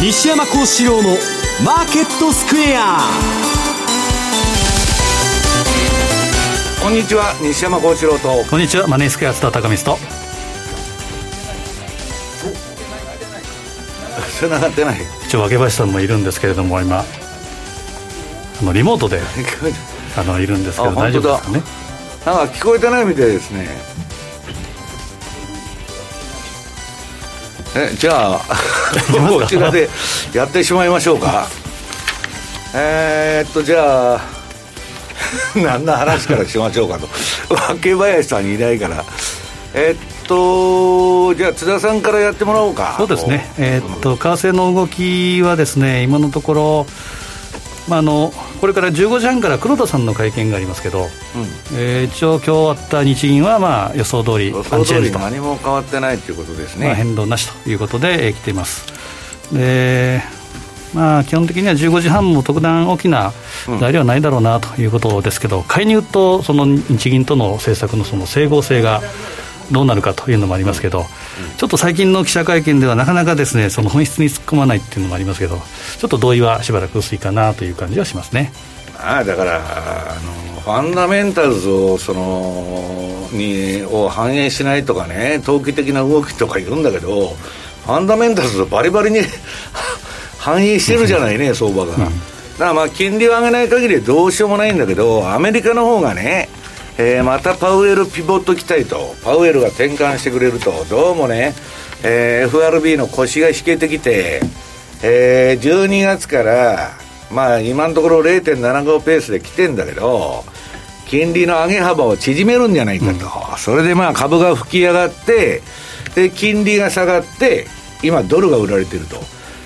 西山幸四郎のマーケットスクエア。こんにちは西山幸四郎と。こんにちはマネースクエア津田高光と。つながってない。一応若林さんもいるんですけれども今あのリモートで あのいるんですけど大丈夫ですかね？なんか聞こえてないみたいですねえじゃあ こちらでやってしまいましょうか。えー、っとじゃあ 何の話からしましょうかと。若林さんいないから。えっとじゃあ津田さんからやってもらおうか。そうですね。えー、っと為替の動きはですね今のところまあ、あのこれから15時半から黒田さんの会見がありますけど、うん、えー、一応、今日あった日銀はまあ予想通り予想通り何も変わってないということですね、まあ、変動なしということで、えー、来ています。でまあ、基本的には15時半も特段大きな材料はないだろうなということですけど、うん、介入とその日銀との政策のその整合性がどうなるかというのもありますけど、ちょっと最近の記者会見ではなかなかですねその本質に突っ込まないっていうのもありますけど、ちょっと同意はしばらく薄いかなという感じはしますね。まあ、だからあのファンダメンタルズをそのにを反映しないとかね投機的な動きとか言うんだけどファンダメンタルズバリバリに 反映してるじゃないね相場が、だからまあ金利を上げない限りどうしようもないんだけどアメリカの方がねえー、またパウエルピボット期待と、パウエルが転換してくれると、どうもね、えー、FRB の腰が引けてきて、えー、12月から、まあ今のところ0.75ペースで来てんだけど、金利の上げ幅を縮めるんじゃないかと、うん、それでまあ株が吹き上がって、で、金利が下がって、今ドルが売られてると。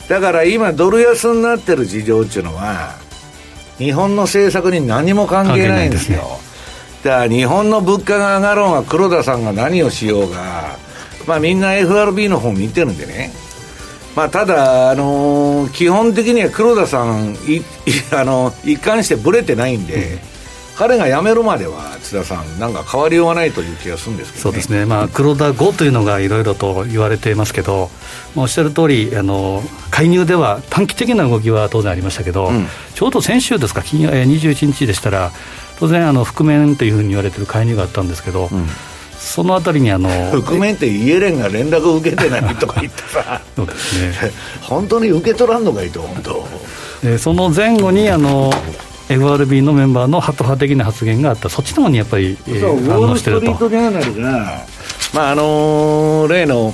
だから今ドル安になってる事情っていうのは、日本の政策に何も関係ないんですよ。だ日本の物価が上がろうが黒田さんが何をしようが、まあ、みんな FRB の方見てるんでね、まあ、ただ、あのー、基本的には黒田さんい あの一貫してぶれてないんで。うん彼が辞めるまでは津田さん、なんか変わりようがないという気がするんですけど、ね、そうですね、まあ、黒田5というのがいろいろと言われていますけど、おっしゃる通りあり、介入では短期的な動きは当然ありましたけど、うん、ちょうど先週ですか、金21日でしたら、当然あの覆面というふうに言われてる介入があったんですけど、うん、そのあたりにあの覆面ってイエレンが連絡を受けてないとか言ってさ そうですね。本当に受け取らんのかいと本当でその前後にあの FRB のメンバーのハト派的な発言があった。そっちの方にやっぱり、えー、反応してると。ウォール・ストリート・ジャーナルが、まああのー、例の、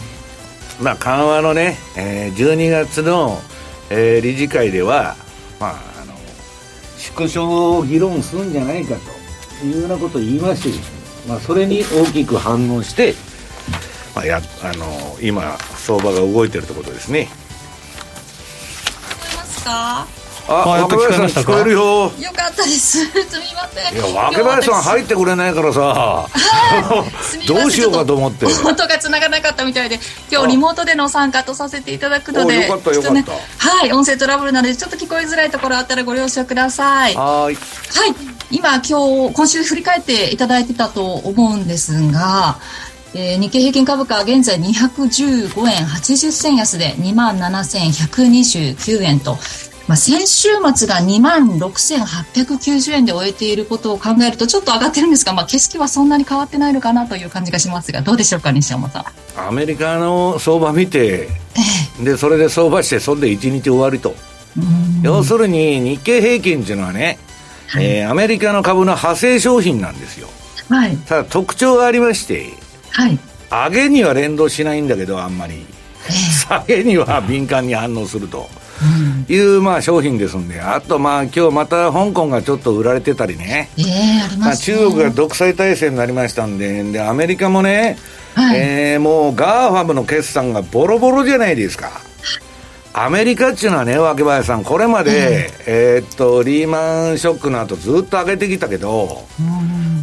まあ、緩和のね、えー、12月の、えー、理事会では、まあ縮小を議論するんじゃないかというようなことを言いまして、まあ、それに大きく反応して、まあ、やあの今相場が動いているということですね。あ、若林さん聞こえるよ。よかったです。すみません。いや、若林さん入ってくれないからさ。どうしようかと思って。音が繋がなかったみたいで、今日リモートでの参加とさせていただくので。よかったよかった。はい、音声トラブルなので、ちょっと聞こえづらいところあったらご了承ください。はい。はい。今、今日、今週振り返っていただいてたと思うんですが、えー、日経平均株価現在215円80銭安で2万7129円とまあ、先週末が2万6890円で終えていることを考えるとちょっと上がってるんですが、まあ、景色はそんなに変わってないのかなという感じがしますがどうでしょうか西山さん。アメリカの相場見て、えでそれで相場してそれで1日終わりと。要するに日経平均っていうのはね、はい、えー、アメリカの株の派生商品なんですよ、はい、ただ特徴がありまして、はい、上げには連動しないんだけどあんまり、え。下げには敏感に反応すると。いう、まあ、商品ですんで、あと、まあ、今日また香港がちょっと売られてたりね、えー、まあ、中国が独裁体制になりましたんで、でアメリカもね、はい、えー、もうガーファムの決算がボロボロじゃないですか。アメリカっていうのはね、若林さん、これまで、えー、っと、リーマンショックの後ずっと上げてきたけど、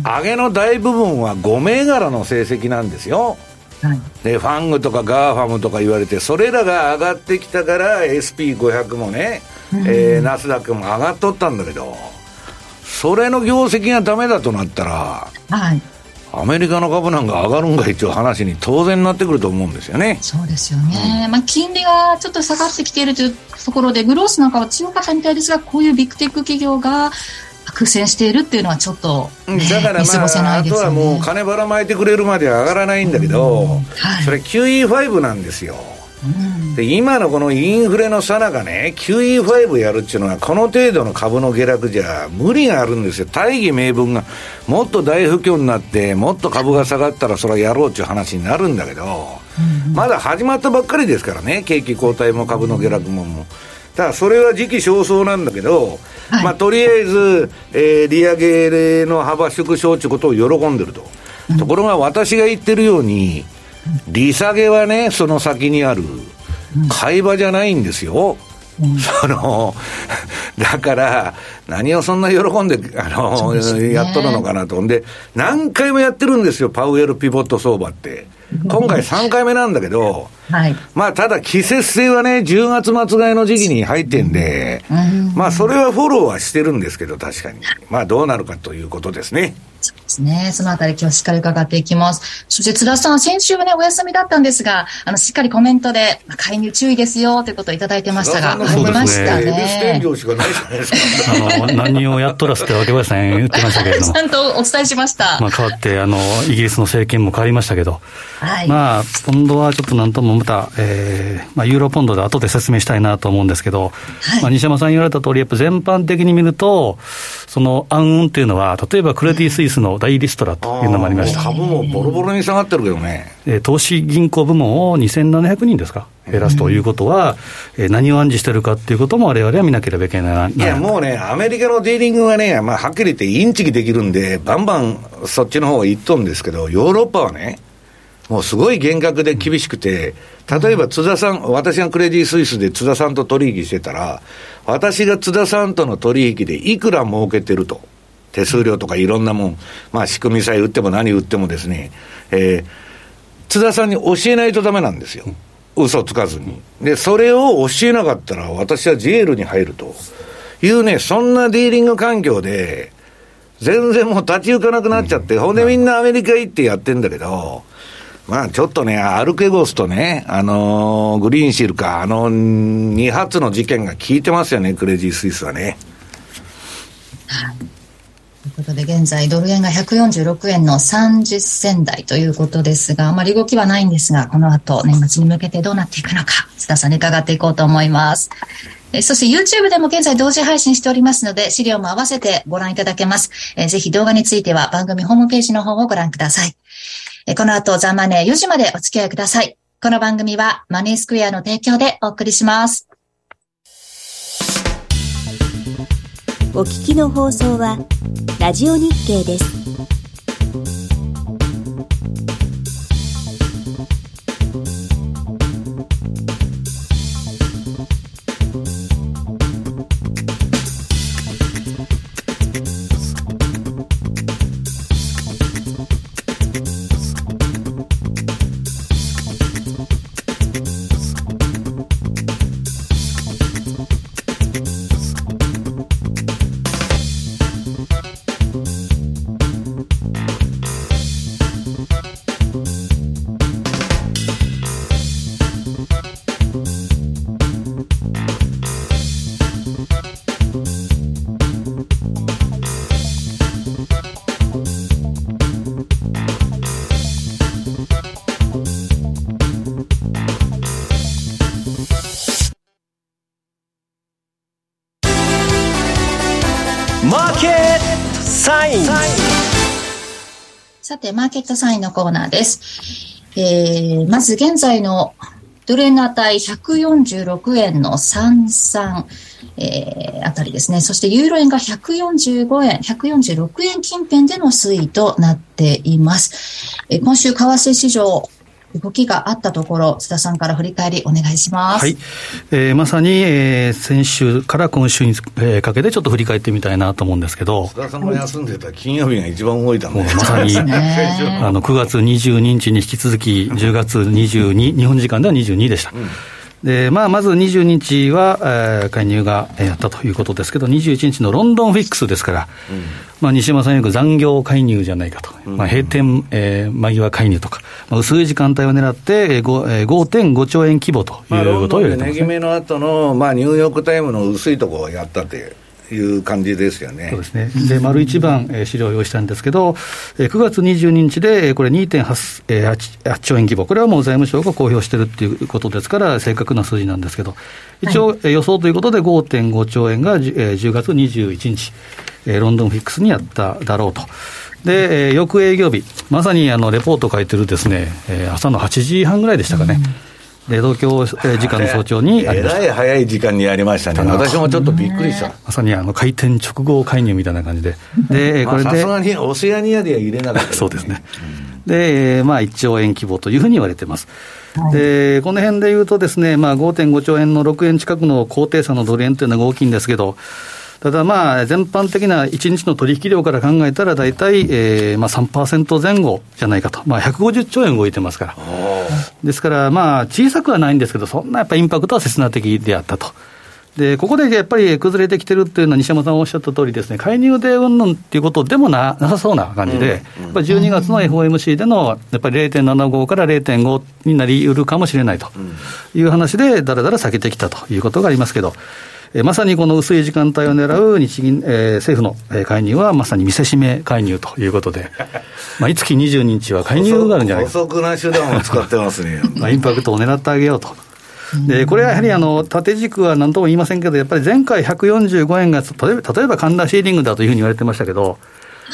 上げの大部分は5銘柄の成績なんですよ。はい、でファングとかガーファムとか言われてそれらが上がってきたから SP500 もね、うん、えー、ナスダックも上がっとったんだけどそれの業績がダメだとなったら、はい、アメリカの株なんか上がるんか一応話に当然なってくると思うんですよね。そうですよね。うん、まあ、金利がちょっと下がってきているというところで、グロースなんかは強かったみたいですが、こういうビッグテック企業が苦戦しているっていうのはちょっと、ね、だからまあ、あとはもう金ばらまいてくれるまでは上がらないんだけど、うん。はい、それ QE5 なんですよ。で今のこのインフレのさなかね、QE5 やるっていうのは、この程度の株の下落じゃ無理があるんですよ、大義名分がもっと大不況になって、もっと株が下がったらそれはやろうっていう話になるんだけど、まだ始まったばっかりですからね、景気後退も株の下落も。もだからそれは時期尚早なんだけど、はい、まあ、とりあえず、えー、利上げの幅縮小ということを喜んでると。ところが私が言ってるように、利下げはね、その先にある、買い場じゃないんですよ。うん、その、だから、何をそんな喜んで、あの、ね、やっとるのかなと。んで、何回もやってるんですよ、パウエルピボット相場って。今回3回目なんだけど、はい、まあ、ただ季節性はね、10月末買いの時期に入ってんで、まあ、それはフォローはしてるんですけど、確かに。まあ、どうなるかということですね。そうですね。そのあたり今日しっかり伺っていきます。そして津田さん、先週はね、お休みだったんですが、あの、しっかりコメントで、介入注意ですよということをいただいてましたが、ありましたね。あの、何をやっとらせてわけばさん言ってましたけれども。ちゃんとお伝えしました。まあ、変わって、あの、イギリスの政権も変わりましたけど、はい、まあ、ポンドはちょっとなんともまた、えー、まあ、ユーロポンドで後で説明したいなと思うんですけど、はい、まあ、西山さん言われた通り、やっぱ全般的に見ると、その暗雲っていうのは、例えばクレディ・スイスの大リストラというのもありました。株もボロボロに下がってるけどね。投資銀行部門を2700人ですか減らすということは、うん、何を暗示してるかっていうことも、われわれは見なければいけないいや、もうね、アメリカのディーリングはね、まあ、はっきり言ってインチキできるんで、バンバンそっちの方行っとんですけど、ヨーロッパはね、もうすごい厳格で厳しくて、例えば津田さん、私がクレディ・スイスで津田さんと取引してたら、私が津田さんとの取引でいくら儲けてると。手数料とかいろんなもん、まあ仕組みさえ売っても何売ってもですね、えー、津田さんに教えないとダメなんですよ。嘘つかずに。で、それを教えなかったら私はジェールに入るというね、そんなディーリング環境で、全然もう立ち行かなくなっちゃって、ほんでみんなアメリカ行ってやってんだけど、まあちょっとね、アルケゴスとね、あのー、グリーンシールか、あの2発の事件が効いてますよね、クレジースイスはね。ということで、現在、ドル円が146円の30銭台ということですが、あまり動きはないんですが、この後、年末に向けてどうなっていくのか、津田さんに伺っていこうと思います。えそして YouTube でも現在同時配信しておりますので、資料も合わせてご覧いただけます。えぜひ動画については番組ホームページの方をご覧ください。この後、ザ・マネー4時までお付き合いください。この番組はマネースクエアの提供でお送りします。お聞きの放送は、ラジオ日経です。さて、マーケットサインのコーナーです。えー、まず現在のドル円の値146円の33、えー、あたりですね。そしてユーロ円が145円、146円近辺での推移となっています。えー、今週為替市場、動きがあったところ、津田さんから振り返りお願いします。はい。えー、まさに、えー、先週から今週に、えー、かけてちょっと振り返ってみたいなと思うんですけど。津田さんが休んでた金曜日が一番動いたもうまさに、あの、9月22日に引き続き、10月22、日本時間では22でした。うんでまあ、まず22日は、えー、介入がやったということですけど、21日のロンドンフィックスですから、うん、まあ、西山さんよく残業介入じゃないかと、うん、まあ、閉店、えー、間際介入とか、まあ、薄い時間帯を狙って、えー、5.5兆円規模ということを言われてます、ね、まあ、値決めの後の、まあ、ニューヨークタイムの薄いところをやったって。いう感じですよね。そうですね。で、丸一番、えー、資料を用意したんですけど、えー、9月22日で、これ2.8、えー、8, 兆円規模、これはもう財務省が公表してるっていうことですから、正確な数字なんですけど、一応、はい、予想ということで5.5兆円が、えー、10月21日、えー、ロンドンフィックスにやっただろうと。で、えー、翌営業日、まさにあのレポート書いてるですね、えー、朝の8時半ぐらいでしたかね。うんで東京時間の早朝にありました。えらい早い時間にやりましたね。私もちょっとびっくりした。まさにあの開店直後介入みたいな感じで。で、これで。さすがにオセアニアでは入れなかった、ね、そうですね。で、まあ1兆円規模というふうに言われてます。で、この辺でいうとですね、まあ5.5兆円の6円近くの高低差のドル円というのが大きいんですけど、ただまあ、全般的な1日の取引量から考えたら、大体、えー、まあ3%前後じゃないかと、まあ、150兆円動いてますから、ですから、まあ、小さくはないんですけど、そんなやっぱりインパクトは刹那的であったと。でここでやっぱり崩れてきてるっていうのは、西山さんおっしゃった通りですね、介入でうんぬんっていうことでもななさそうな感じで、やっぱり12月の FOMC でのやっぱり0.75から0.5になりうるかもしれないという話で、だらだら避けてきたということがありますけど、えまさにこの薄い時間帯を狙う日銀、えー、政府の介入はまさに見せしめ介入ということで、まあ、いつき22日は介入があるんじゃないか。補足な手段を使ってますね。まあインパクトを狙ってあげようと。でこれはやはりあの縦軸は何とも言いませんけど、やっぱり前回145円が、例えば例えば神田シーリングだというふうに言われてましたけど、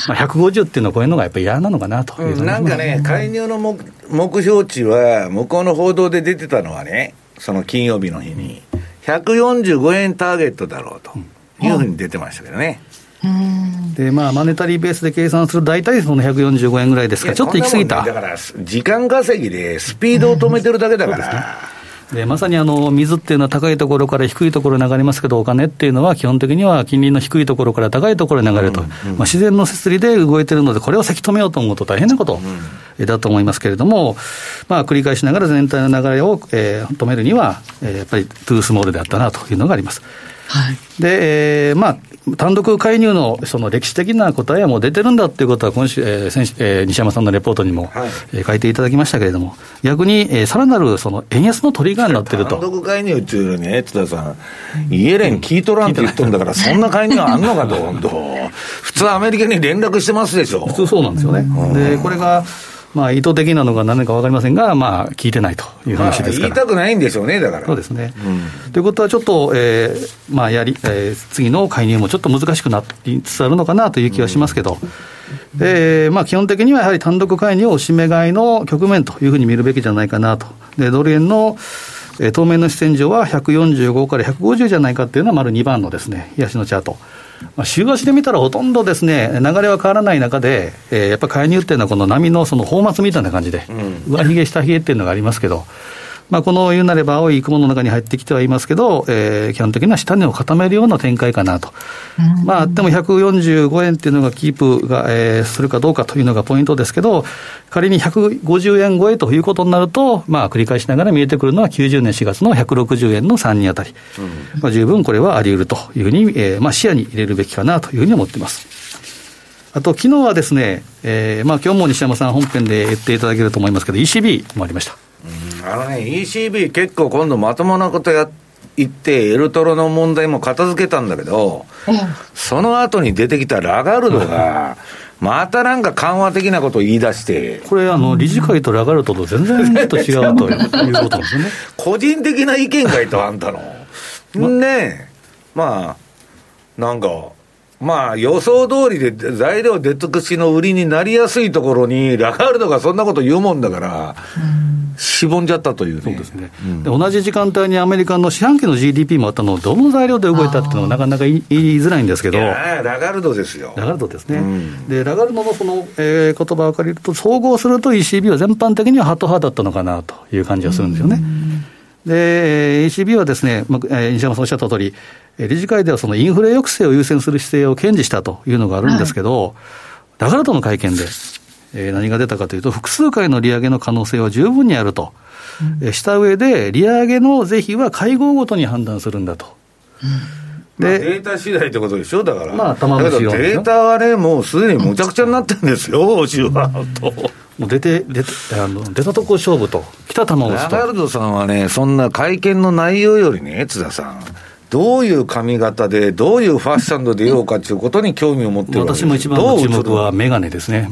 まあ、150っていうのは超えるのがやっぱり嫌なのかなとうん、なんかね、介入の目目標値は、向こうの報道で出てたのはね、その金曜日の日に、145円ターゲットだろうというふうに出てましたけどね。でまあ、マネタリーベースで計算する大体その145円ぐらいですから、ちょっと行き過ぎた。だから、時間稼ぎでスピードを止めてるだけだから。でまさにあの水っていうのは高いところから低いところに流れますけど、お金っていうのは基本的には金利の低いところから高いところに流れると、うんうん、まあ、自然の摂理で動いてるので、これをせき止めようと思うと大変なことだと思いますけれども、まあ、繰り返しながら全体の流れを、えー、止めるには、えー、やっぱりトゥースモールであったなというのがあります。はい、で、えー、まあ、単独介入のその歴史的な答えはもう出てるんだっていうことは今週、えー先えー、西山さんのレポートにも、はいえー、書いていただきましたけれども、逆に、えー、さらなるその円安のトリガーになってると。単独介入っていうのね、津田さん、イエレン聞いとらんって言っとんだから、そんな介入あんのかと、本当、普通、アメリカに連絡してますでしょ。普通そうなんですよね。でこれがまあ、意図的なのか何か分かりませんが、まあ、聞いてないという話ですから、まあ、言いたくないんでしょうね、だから。そうですね。うん、ということは、ちょっと、えーまあやりえー、次の介入もちょっと難しくなりつつあるのかなという気はしますけど、うん、えー、まあ、基本的にはやはり単独介入をおしめ買いの局面というふうに見るべきじゃないかなと。でドル円のえー、当面の視線上は145から150じゃないかっていうのは、丸2番のですね、冷やしのチャート。まあ、週足で見たらほとんどですね、流れは変わらない中で、えー、やっぱり介入っていうのは、この波のその放末みたいな感じで、うん、上髭、下髭っていうのがありますけど、まあ、この言うなれば青い雲の中に入ってきてはいますけど、えー、基本的には下値を固めるような展開かなと。まあ、でも145円っていうのがキープが、えー、するかどうかというのがポイントですけど、仮に150円超えということになると、まあ、繰り返しながら見えてくるのは90年4月の160円の3人あたり。うん、まあ、十分これはあり得るというふうに、えー、まあ、視野に入れるべきかなというふうに思っています。あと、昨日はですね、えー、まあ、今日も西山さん本編で言っていただけると思いますけど、ECB もありました。あのね、ECB 結構今度まともなことや言って、エルトロの問題も片付けたんだけど、その後に出てきたラガルドが、またなんか緩和的なことを言い出して。これ、あの、理事会とラガルドと全然と違うということですね。個人的な意見かいと、あんたの。ねえ、まあ、なんか、まあ予想通りで材料出尽くしの売りになりやすいところに、ラガールドがそんなこと言うもんだから、しぼんじゃったという、ね、そうですね、うん、同じ時間帯にアメリカの四半期の GDP もあったのを、どの材料で動いたっていうのはなかなか言いづらいんですけど、ラガルドですよ。ラガルドですね。うん、で、ラガルドのその、えー、言葉を借りると、総合すると ECB は全般的にはハト派だったのかなという感じがするんですよね。で、ECB はですね、まあ、西山さんおっしゃった通り、理事会ではそのインフレ抑制を優先する姿勢を堅持したというのがあるんですけど、はい、ラガルドの会見で、えー、何が出たかというと、複数回の利上げの可能性は十分にあると、うん、した上で、利上げの是非は会合ごとに判断するんだと。うんで、まあ、データ次第ってことでしょ、だから、まあ、玉だけどデータはね、もうすでにむちゃくちゃになってるんですよ、欧州は。ともう出て、出てあの出たとこ勝負と、来た球を打つと。ラガルドさんはね、そんな会見の内容よりね、津田さん。どういう髪型で、どういうファッションで出ようかということに興味を持ってる私も一番の注目は眼鏡ですね。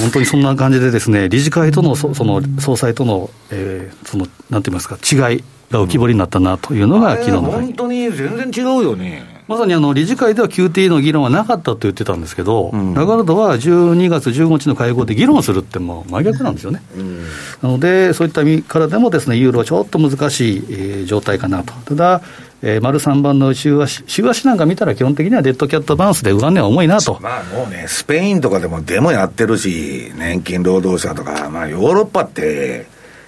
本当にそんな感じでですね、理事会との、その総裁との、えー、その、なんて言いますか、違いが浮き彫りになったなというのが、昨日の本当に全然違うよね。まさにあの理事会では QT の議論はなかったと言ってたんですけど、うん、ラガルドは12月15日の会合で議論するってもう真逆なんですよね。うん、なので、そういった意味からでもですね、ユーロはちょっと難しい、えー、状態かなと。ただ、えー、丸3番の週足、週足なんか見たら基本的にはデッドキャットバウンスで上値は重いなと。まあもうね、スペインとかでもデモやってるし、年金労働者とか、まあヨーロッパって、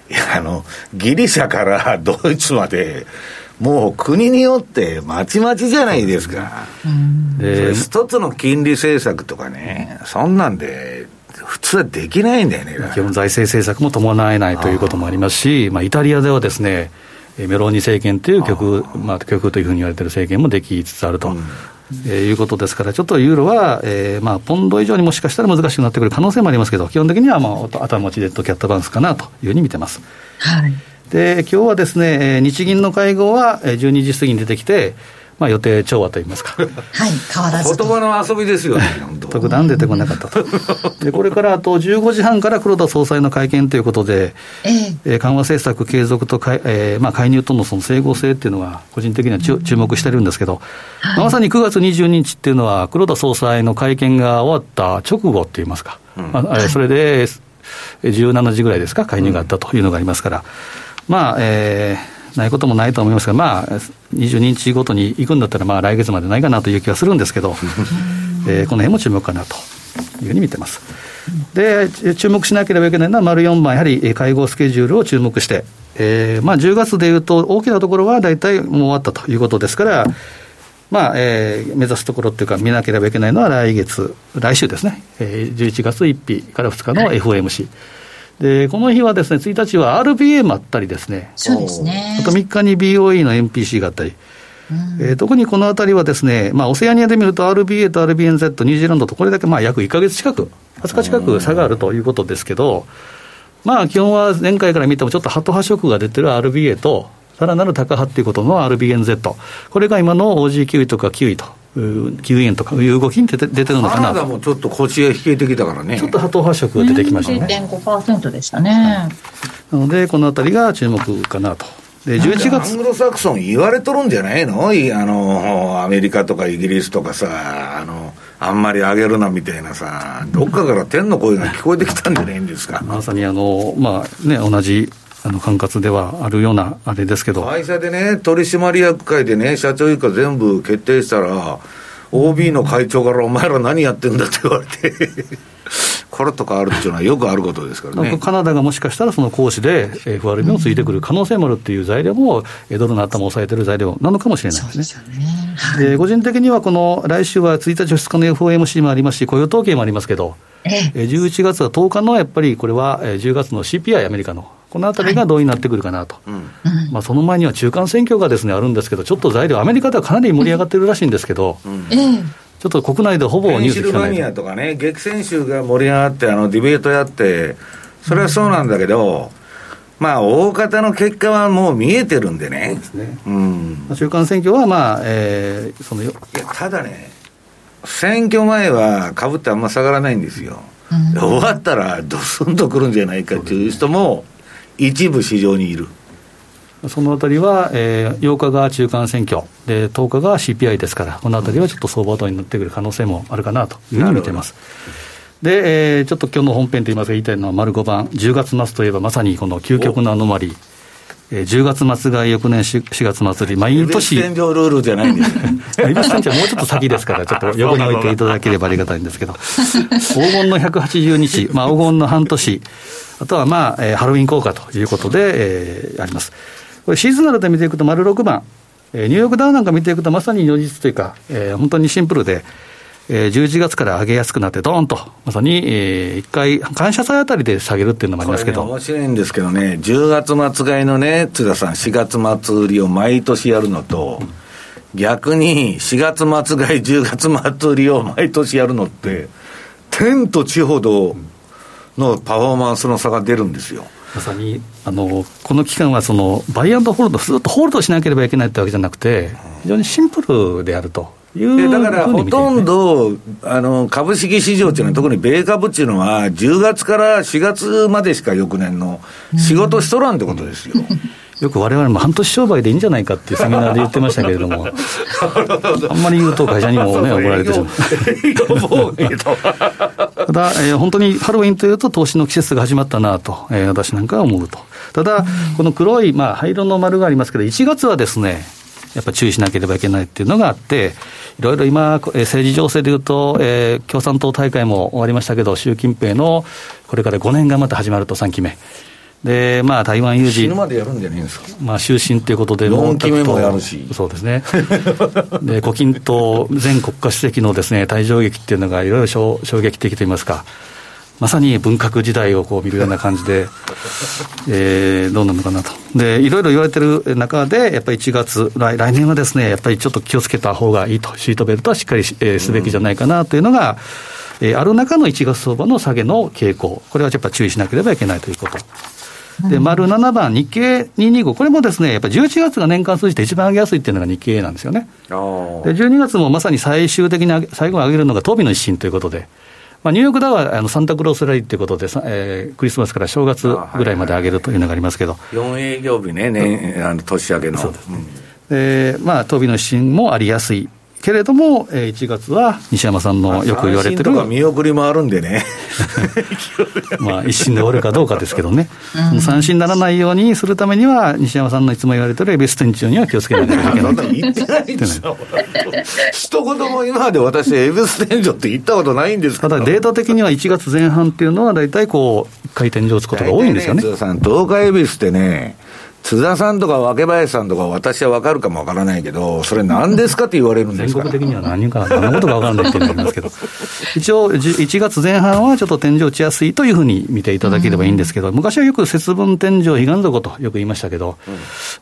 いや、あの、ギリシャからドイツまで、もう国によってまちまちじゃないですか。で一つの金利政策とかね、そんなんで、普通はできないんだよね。基本財政政策も伴えないということもありますし、まあ、イタリアではですね、メローニ政権という極まあ、というふうに言われている政権もできつつあると。うんえー、いうことですから、ちょっとユーロは、えーまあ、ポンド以上にもしかしたら難しくなってくる可能性もありますけど、基本的には、まあ、頭持ちデッドキャットバウンスかなというふうに見てます。はいで今日はですね、日銀の会合は12時過ぎに出てきて、まあ、予定調和といいますか、はい、変わらず言葉の遊びですよね、特段出てこなかったと、でこれからあと15時半から黒田総裁の会見ということで、えー、緩和政策継続とか、えーまあ、介入とのその整合性っていうのは、個人的には注目してるんですけど、はい、まさに9月22日っていうのは、黒田総裁の会見が終わった直後っていいますか、うん、まあ、それで17時ぐらいですか、介入があったというのがありますから。うんまあ、えー、ないこともないと思いますが、まあ、22日ごとに行くんだったら、まあ、来月までないかなという気がするんですけど、えー、この辺も注目かなというふうに見てます。で、注目しなければいけないのは、丸4番、やはり会合スケジュールを注目して、えーまあ、10月でいうと、大きなところは大体もう終わったということですから、まあえー、目指すところっていうか、見なければいけないのは来月、来週ですね、えー、11月1日から2日の FOMC。はいでこの日はですね1日は RBA もあったりですね、そうですね。あと3日に BOE の MPC があったり。うん、えー、特にこのあたりはですね、まあ、オセアニアで見ると RBA と RBNZ、ニュージーランドとこれだけまあ約1か月近く、20日近く差があるということですけど、まあ、基本は前回から見てもちょっとハト派色が出てる RBA と、さらなる高派っていうことの RBNZ、これが今の OG キウイとかキウイと9円とかいう動きに出て出てるのかな？カナダもちょっと腰が引けてきたからね。ちょっと波頭発色が出てきましたね。0.5%でしたね、なのでこのあたりが注目かなと。で11月アングロサクソン言われとるんじゃないの？あのアメリカとかイギリスとかさあのあんまり上げるなみたいなさどっかから天の声が聞こえてきたんじゃないんですか？まさにあのまあね同じあの管轄ではあるようなあれですけど会社でね、取締役会でね、社長以下全部決定したら、OB の会長から、お前ら何やってんだって言われてこれとかあるっていうのはよくあることですからね。カナダがもしかしたらその講師で FRB もついてくる可能性もあるっていう材料も、ドルの頭を抑えてる材料なのかもしれないですね。で、ね、個人的にはこの来週は1日、2日の FOMC もありますし、雇用統計もありますけど、え11月は10日のやっぱりこれは10月の CPI、アメリカの。このあたりがどうになってくるかなと、はい。まあ、その前には中間選挙がです、ね、あるんですけど、ちょっと材料、アメリカではかなり盛り上がってるらしいんですけど、うん、ちょっと国内でほぼニュース聞かないペンシルバニアとかね、激戦州が盛り上がって、あのディベートやって、それはそうなんだけど、まあ、大方の結果はもう見えてるんでね。ね。うん、中間選挙は、まあ、えー、そのいやただね、選挙前は株ってあんま下がらないんですよ。うん、終わったらドスンとくるんじゃないかっていう人も一部市場にいる。そのあたりは、えー、8日が中間選挙で、10日が CPI ですから、このあたりはちょっと相場とになってくる可能性もあるかなというふうに見てます。で、えー、ちょっと今日の本編といいますか、言いたいのは、丸5番、10月末といえば、まさにこの究極のアノマリー。えー、10月末が翌年 4, 4月末で、毎年。ルールじゃないんですスはもうちょっと先ですから、ちょっと 横に置いていただければありがたいんですけど、黄金の180日、まあ、黄金の半年、あとはまあ、えー、ハロウィン効果ということで、えー、あります。これシーズナルで見ていくと、丸6番、えー、ニューヨークダウなんか見ていくと、まさに如実というか、えー、本当にシンプルで、えー、11月から上げやすくなって、どーんと、まさに、えー、一回、感謝祭あたりで下げるっていうのもありますけど、ね、面白いんですけどね、10月末買いのね、津田さん、4月末売りを毎年やるのと、うん、逆に4月末買い、10月末売りを毎年やるのって、天と地ほどのパフォーマンスの差が出るんですよ。まさにあのこの期間はそのバイアンドホールド、ずっとホールドしなければいけないってわけじゃなくて、非常にシンプルであると。いうだからほとんどあの株式市場っていうのは、特に米株っていうのは、10月から4月までしか翌年の仕事しとらんってことですよ。よくわれわれも半年商売でいいんじゃないかっていうセミナーで言ってましたけれども、あんまり言うと会社にもね、怒られてしまう。ただ、えー、本当にハロウィンというと、投資の季節が始まったなと、えー、私なんかは思うと。ただ、この黒い、まあ、灰色の丸がありますけど、1月はですね、やっぱ注意しなければいけないっていうのがあって、いろいろ今、政治情勢でいうと、えー、共産党大会も終わりましたけど、習近平のこれから5年がまた始まると、3期目。で、まあ、台湾有事。死ぬまでやるんじゃないですか？まあ、終身ということで、4期目もやるし。そうですね。で、胡錦涛前国家主席のですね、退場劇っていうのがいろいろ衝撃的といいますか、まさに文革時代をこう見るような感じで、えー、どうなのかなと。で、いろいろ言われてる中で、やっぱり1月、来来年はですね、やっぱりちょっと気をつけた方がいいと、シートベルトはしっかり、えー、すべきじゃないかなというのが、うん、えー、ある中の1月相場の下げの傾向、これはやっぱ注意しなければいけないということ。で、丸7番、日経225、これもですね、やっぱり11月が年間数字で一番上げやすいっていうのが日経なんですよね。で、12月もまさに最終的に最後に上げるのが東美の一新ということで、まあ、ニューヨークダウはあのサンタクロースラリーということで、えー、クリスマスから正月ぐらいまで上げるというのがありますけど、はいはい、4営業日ね、ねあの年明けの。そうですね、うん、でまあ、東美の一新もありやすいけれども、えー、1月は西山さんのよく言われてる。まあ、見送りもあるんでね。まあ、一心で終わるかどうかですけどね。うん、三振にならないようにするためには、西山さんのいつも言われてるエビス店長には気をつけなきゃいけない。言ってないでしょ。一言も今まで私、エビス店長って言ったことないんですただデータ的には1月前半っていうのは、大体こう、回転上打つことが多いんですよね。ねさん、東海エビスってね、津田さんとか若林さんとか私は分かるかも分からないけど、それ何ですかって言われるんですか？全国的には何か、何のことか分からないって言うんですけど、一応、1月前半はちょっと天井打ちやすいというふうに見ていただければいいんですけど、昔はよく節分天井、彼岸底とよく言いましたけど、うん、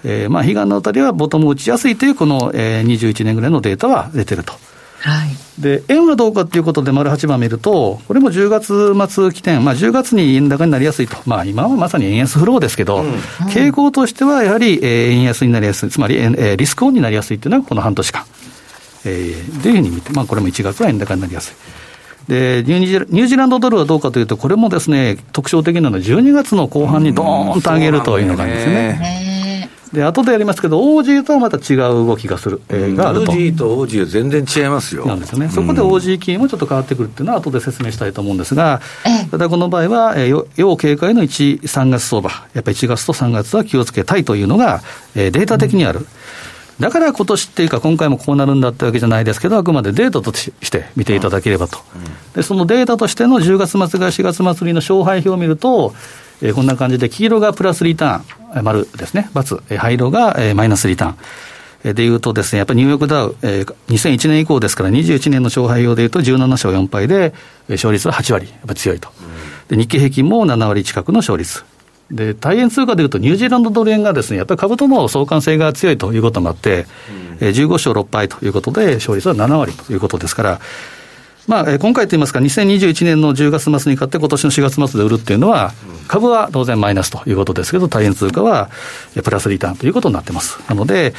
えー、まあ彼岸のあたりはボトム打ちやすいという、この、えー、21年ぐらいのデータは出てると。はい、で円はどうかということで、丸8番見ると、これも10月末起点、まあ、10月に円高になりやすいと、まあ、今はまさに円安フローですけど、うん、傾向としてはやはり、えー、円安になりやすい、つまり、えー、リスクオンになりやすいというのは、この半年間、えー、というふうに見て、まあ、これも1月は円高になりやすい。でニュージーランドドルはどうかというと、これもですね特徴的なのは、12月の後半にどーんと上げるというのがあるんですね。で後でやりますけど、OG とはまた違う動きがする、えー、があると。OG と OG は全然違いますよ。なんですよね。そこで OG キーもちょっと変わってくるっていうのは、後で説明したいと思うんですが、ただこの場合は、えー、要警戒の1、3月相場、やっぱり1月と3月は気をつけたいというのが、えー、データ的にある。だから今年っていうか、今回もこうなるんだってわけじゃないですけど、あくまでデータとして見ていただければと。で、そのデータとしての10月末が4月末りの勝敗表を見ると、えー、こんな感じで、黄色がプラスリターン、丸ですね、×、え、灰色が、えー、マイナスリターン。でいうとですね、やっぱりニューヨークダウ、えー、2001年以降ですから、21年の勝敗表でいうと17勝4敗で、勝率は8割、やっぱ強いと。で、日経平均も7割近くの勝率。で、大円通貨でいうと、ニュージーランドドル円がですね、やっぱり株との相関性が強いということもあって、うん、15勝6敗ということで、勝率は7割ということですから、まあ、今回といいますか、2021年の10月末に買って、今年の4月末で売るっていうのは、株は当然マイナスということですけど、大円通貨はプラスリターンということになってます。なので、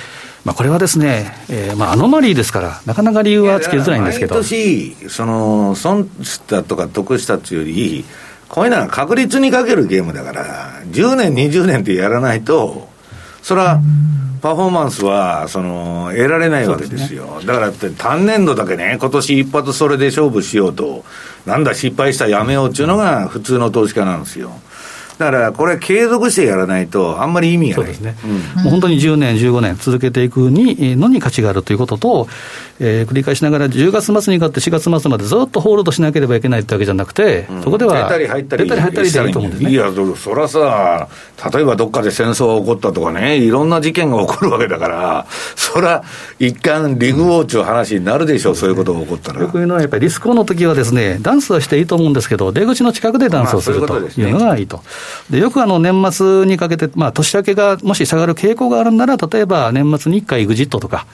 まあ、これはですね、えー、まあアノマリーですから、なかなか理由はつけづらいんですけど。毎年、その、損したとか得したっていうより、こういうのは確率にかけるゲームだから、10年、20年ってやらないと、それは、パフォーマンスは、その、得られないわけですよ。すね、だからって、単年度だけね、今年一発それで勝負しようと、なんだ失敗したらやめようっていうのが普通の投資家なんですよ。だからこれ継続してやらないと、あんまり意味がない。そうですね。もう本当に10年、15年続けていくにのに価値があるということと、えー、繰り返しながら10月末に買って4月末までずっとホールドしなければいけないってわけじゃなくて、そこでは出たり入ったり出たり入ったりでいいと思うんですね。いや、そりゃさ、例えばどっかで戦争が起こったとかね、いろんな事件が起こるわけだから、そりゃ一貫リグウォーチの話になるでしょう、そういうことが起こったら。よく言うのは、やっぱりリスクオンの時はですね、ダンスはしていいと思うんですけど、出口の近くでダンスをするというのがいいと。でよくあの年末にかけて、まあ、年明けがもし下がる傾向があるんなら、例えば年末に1回エグジットとか、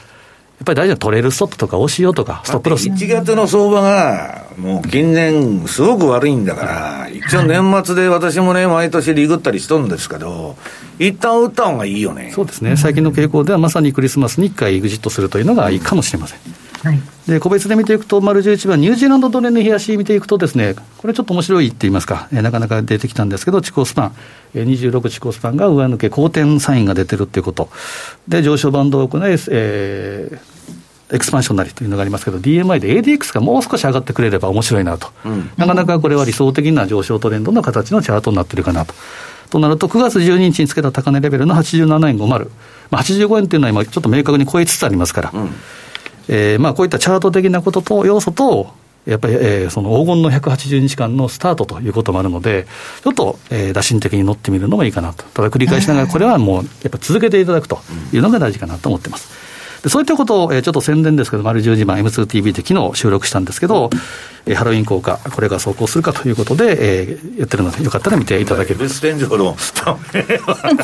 やっぱり大事なトレールストップとか、押しようとか、ストップロス。1月の相場が、もう近年、すごく悪いんだから、一応年末で私もね、毎年リグったりしとるんですけど、一旦打った方がいいよね。そうですね、最近の傾向ではまさにクリスマスに1回エグジットするというのがいいかもしれません。はい。で個別で見ていくと、丸11番、ニュージーランドドル円の冷やし見ていくとですね、これちょっと面白いって言いますか、えーなかなか出てきたんですけど、地高スパン、えー26地高スパンが上抜け、好転サインが出てるっていうこと、で、上昇バンドを行い、えーエクスパンションなりというのがありますけど、DMI で ADX がもう少し上がってくれれば面白いなと、なかなかこれは理想的な上昇トレンドの形のチャートになってるかなと。となると、9月12日につけた高値レベルの87円50、まあ、85円っていうのは今、ちょっと明確に超えつつありますから、えーまあ、こういったチャート的なことと要素と、やっぱり、えーその黄金の180日間のスタートということもあるので、ちょっと、えー打診的に乗ってみるのもいいかなと、ただ繰り返しながら、これはもう、やっぱ続けていただくというのが大事かなと思ってます。でそういったことを、えーちょっと宣伝ですけど、丸10時番 M2TV で昨日収録したんですけど、えーハロウィン効果、これが走行するかということで、えーやってるので、よかったら見ていただけるベス天井のそ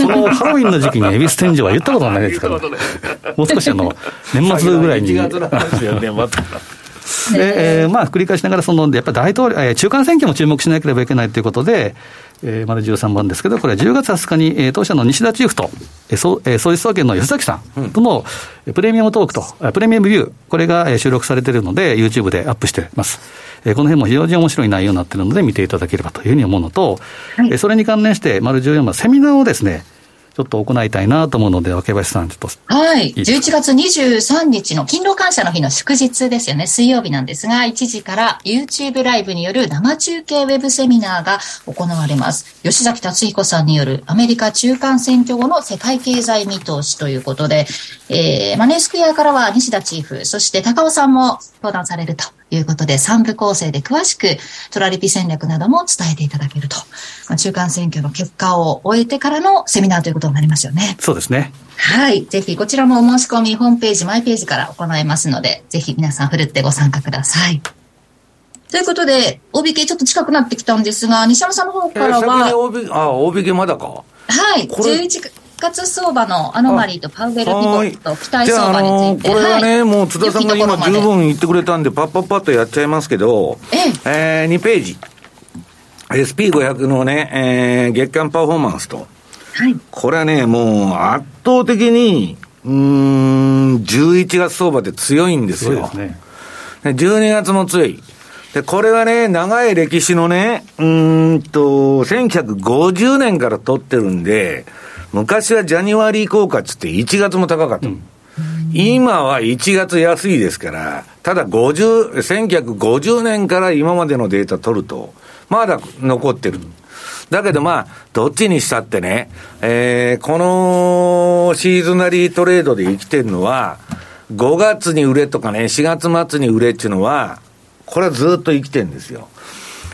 のハロウィンの時期に恵比寿天井は言ったことないですから、ね、もう少しあの年末ぐらいに。1月の話よ、年末から。で、えーまあ、繰り返しながら、その、やっぱり大統領、えー中間選挙も注目しなければいけないということで、えー、まだ13番ですけど、これは10月20日に、えー当社の西田チーフと、えーそうえー、総実総研の吉崎さんとの、えープレミアムトークと、あプレミアムビュー、これが、えー収録されているので、YouTube でアップしてます。えーこの辺も非常に面白い内容になっているので、見ていただければというふうに思うのと、はいえーそれに関連して、丸14番、セミナーをですね、ちょっと行いたいなと思うので、若林さん、ちょっとはい。いです11月23日の勤労感謝の日の祝日ですよね。水曜日なんですが、1時から YouTube ライブによる生中継ウェブセミナーが行われます。吉崎達彦さんによるアメリカ中間選挙後の世界経済見通しということで、えー、マネースクエアからは西田チーフ、そして高尾さんも登壇されるということで、3部構成で詳しくトラリピ戦略なども伝えていただけると。まあ中間選挙の結果を終えてからのセミナーということになりますよね。そうですね。はい。ぜひ、こちらもお申し込み、ホームページ、マイページから行えますので、ぜひ皆さん、ふるってご参加ください。ということで、OBK ちょっと近くなってきたんですが、西山さんの方から先には、OB、あ、OBK まだか。はい、これ11月相場のアノマリーとパウベルピボット、期待相場あのについて、これはね、はいもう津田さんが今十分言ってくれたんで、パッパッパッとやっちゃいますけど、ええー、2ページ。SP500 のね、えー、月間パフォーマンスと。はい。これはね、もう圧倒的に、うーん、11月相場って強いんですよ。すごいですね。で12月も強い。で、これはね、長い歴史のね、うーんと、1950年から取ってるんで、昔はジャニワリー効果っつって1月も高かった。今は1月安いですから、ただ50、1950年から今までのデータ取ると、まだ残ってる。だけどまあ、どっちにしたってね、えーこのシーズナリートレードで生きてるのは、5月に売れとかね、4月末に売れっていうのは、これはずっと生きてるんですよ。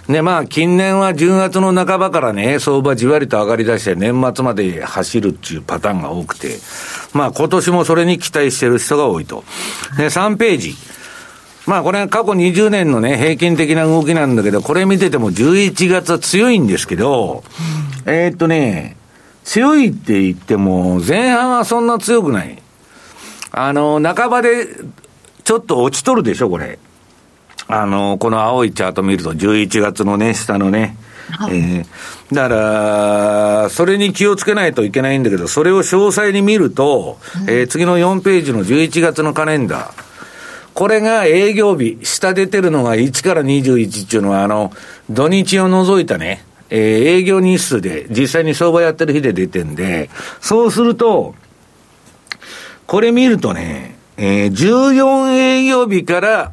で、まあ、近年は10月の半ばからね、相場じわりと上がり出して、年末まで走るっていうパターンが多くて、まあ、今年もそれに期待してる人が多いと。で、3ページ。まあ、これ過去20年のね、平均的な動きなんだけど、これ見てても11月は強いんですけど、えーっとね、強いって言っても、前半はそんな強くない。あの、半ばで、ちょっと落ちとるでしょ、これ。あの、この青いチャート見ると、11月のね、下のね。えーだから、それに気をつけないといけないんだけど、それを詳細に見ると、えー次の4ページの11月のカレンダー。これが営業日、下出てるのが1から21っていうのは、あの、土日を除いたね、えー営業日数で、実際に相場やってる日で出てんで、そうすると、これ見るとね、えー14営業日から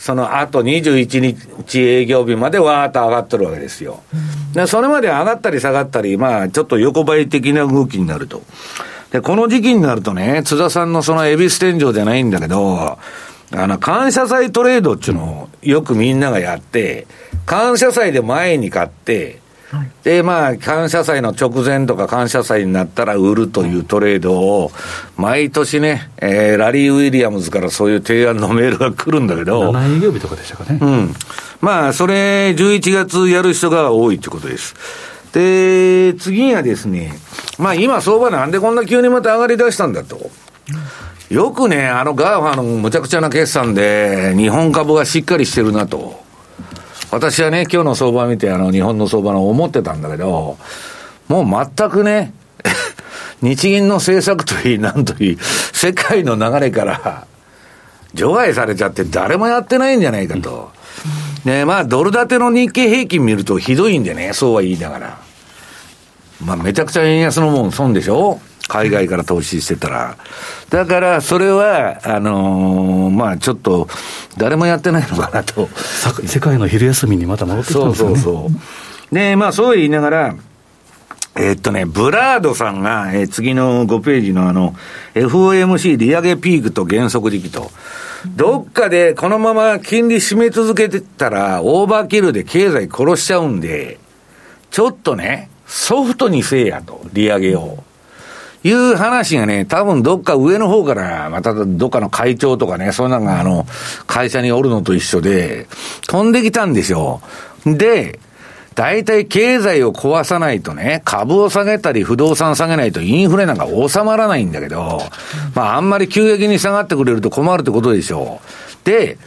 その後21日営業日までわーっと上がってるわけですよ。で、それまで上がったり下がったり、まあ、ちょっと横ばい的な動きになると。で、この時期になるとね、津田さんのその恵比寿天井じゃないんだけど、あの、感謝祭トレードっていうのをよくみんながやって、感謝祭で前に買って、で、まあ、感謝祭の直前とか感謝祭になったら売るというトレードを、毎年ね、えー、ラリー・ウィリアムズからそういう提案のメールが来るんだけど。7営業日とかでしたかね。うん。まあ、それ、11月やる人が多いということです。で、次にはですね、まあ今相場なんでこんな急にまた上がり出したんだと。よくね、あのガーファムのむちゃくちゃな決算で、日本株がしっかりしてるなと。私はね、今日の相場見て、あの、日本の相場の思ってたんだけど、もう全くね、日銀の政策といい、なんといい、世界の流れから除外されちゃって誰もやってないんじゃないかと。ねまあ、ドル建ての日経平均見るとひどいんでね、そうは言いながら。まあ、めちゃくちゃ円安のもん損でしょ海外から投資してたら。だから、それは、あのー、まあちょっと、誰もやってないのかなと。世界の昼休みにまた戻ってきたんですね。そうそうそう。で、まあそう言いながら、えー、っとね、ブラードさんが、えー、次の5ページのあの、FOMC 利上げピークと減速時期と、どっかでこのまま金利締め続けてたら、オーバーキルで経済殺しちゃうんで、ちょっとね、ソフトにせえやと、利上げを。いう話がね、多分どっか上の方から、またどっかの会長とかね、そんなのがあの、会社におるのと一緒で、飛んできたんでしょう。で、大体経済を壊さないとね、株を下げたり不動産下げないとインフレなんか収まらないんだけど、まああんまり急激に下がってくれると困るってことでしょう。で、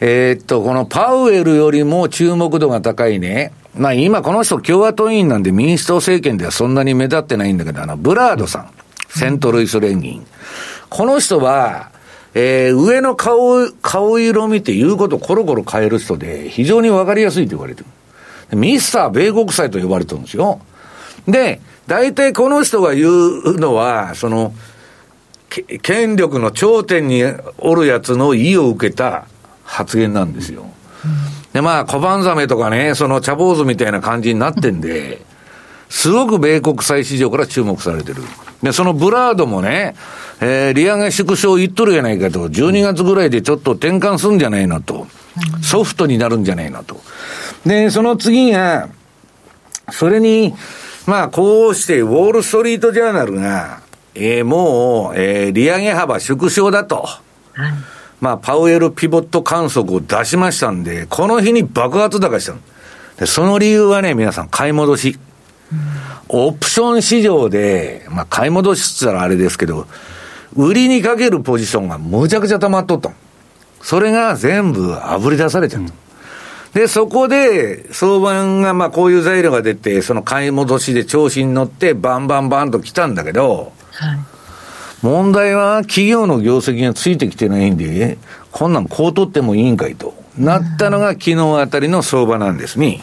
えー、っと、このパウエルよりも注目度が高いね、まあ今この人共和党員なんで民主党政権ではそんなに目立ってないんだけど、あの、ブラードさん、セントルイス連銀。この人は、えー、上の顔、顔色見て言うことをコロコロ変える人で、非常にわかりやすいと言われてる。ミスター米国債と呼ばれてるんですよ。で、大体この人が言うのは、その、権力の頂点におるやつの意を受けた発言なんですよ。で、まあ、小判ザメとかね、その茶坊主みたいな感じになってんで、すごく米国債市場から注目されてる。で、そのブラードもね、えー、利上げ縮小言っとるやないかと、12月ぐらいでちょっと転換するんじゃないのと、ソフトになるんじゃないのと。で、その次が、それに、まあ、こうして、ウォール・ストリート・ジャーナルが、えー、もう、えー、利上げ幅縮小だと。はいまあ、パウエルピボット観測を出しましたんで、この日に爆発高したで、その理由はね、皆さん、買い戻し。オプション市場で、まあ、買い戻しって言ったらあれですけど、売りにかけるポジションがむちゃくちゃ溜まっとったそれが全部あぶり出されちゃった。うんで、そこで、相場が、まあ、こういう材料が出て、その買い戻しで調子に乗って、バンバンバンと来たんだけど、はい、問題は企業の業績がついてきてないんで、こんなんこう取ってもいいんかいと、なったのが昨日あたりの相場なんですね。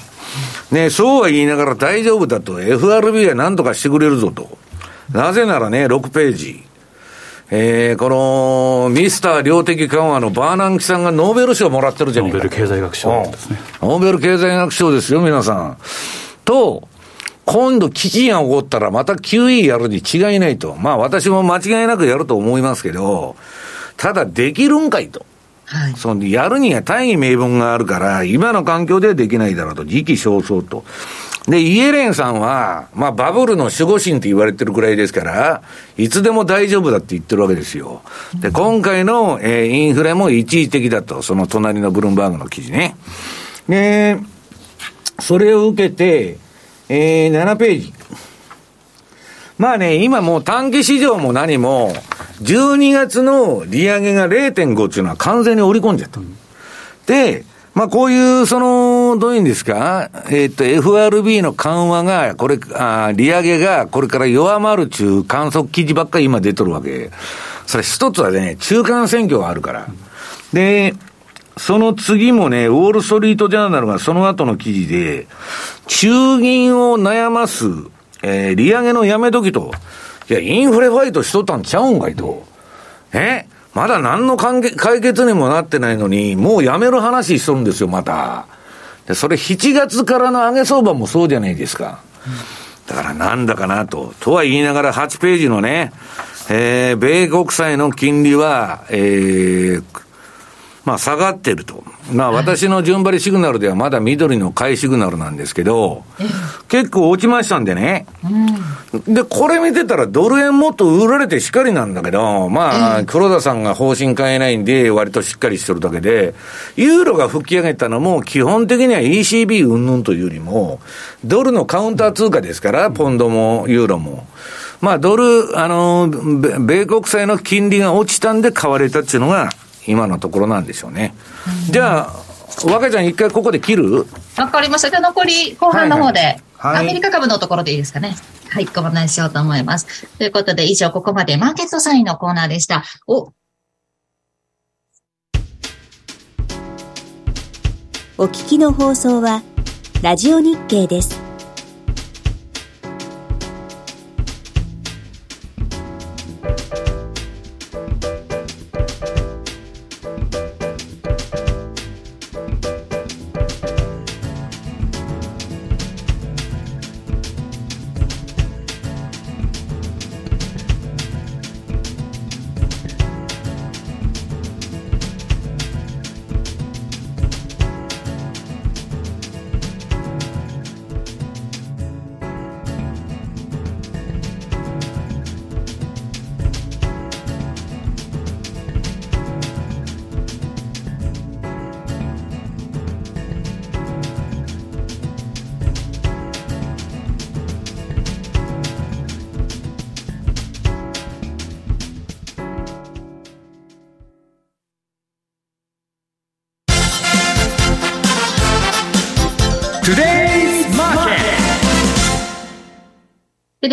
ね、そうは言いながら大丈夫だと、FRB は何とかしてくれるぞと。なぜならね、6ページ。えー、このミスター量的緩和のバーナンキさんがノーベル賞もらってるじゃないか。ノーベル経済学賞ですね、ノーベル経済学賞ですよ、皆さん。と、今度危機が起こったらまた QE やるに違いないと。まあ私も間違いなくやると思いますけど、ただできるんかいと。はい、そのやるには大義名分があるから、今の環境ではできないだろうと、時期尚早と。で、イエレンさんは、まあバブルの守護神って言われてるくらいですから、いつでも大丈夫だって言ってるわけですよ。で、今回の、えー、インフレも一時的だと、その隣のブルームバーグの記事ね。で、それを受けて、えー、7ページ。まあね、今もう短期市場も何も、12月の利上げが0.5っていうのは完全に織り込んじゃった。で、まあこういう、その、どういうんですか、えっ、と、FRB の緩和が、これ、あ利上げがこれから弱まるちゅう観測記事ばっかり今出とるわけ。それ一つはね、中間選挙があるから。で、その次もね、ウォール・ストリート・ジャーナルがその後の記事で、中銀を悩ます、えー、利上げのやめ時と、いや、インフレファイトしとったんちゃうんかいと。え？まだ何の解決にもなってないのに、もうやめる話しとるんですよ、また。で、それ7月からの上げ相場もそうじゃないですか。だからなんだかなと。とは言いながら8ページのね、えー、米国債の金利は、えー、まあ下がってると。まあ私の順張りシグナルではまだ緑の買いシグナルなんですけど、結構落ちましたんでね。で、これ見てたらドル円もっと売られてしっかりなんだけど、まあ黒田さんが方針変えないんで割としっかりしてるだけで、ユーロが吹き上げたのも基本的には ECB 云々というよりも、ドルのカウンター通貨ですから、ポンドもユーロも。まあドル、あの、米国債の金利が落ちたんで買われたっていうのが、今のところなんでしょうね。じゃあ、若ちゃん一回ここで切る？わかりました。じゃあ残り後半の方で、はいはい、アメリカ株のところでいいですかね。はい、ご案内しようと思います。ということで、以上ここまでマーケットサインのコーナーでした。おお聞きの放送は、ラジオ日経です。トゥデ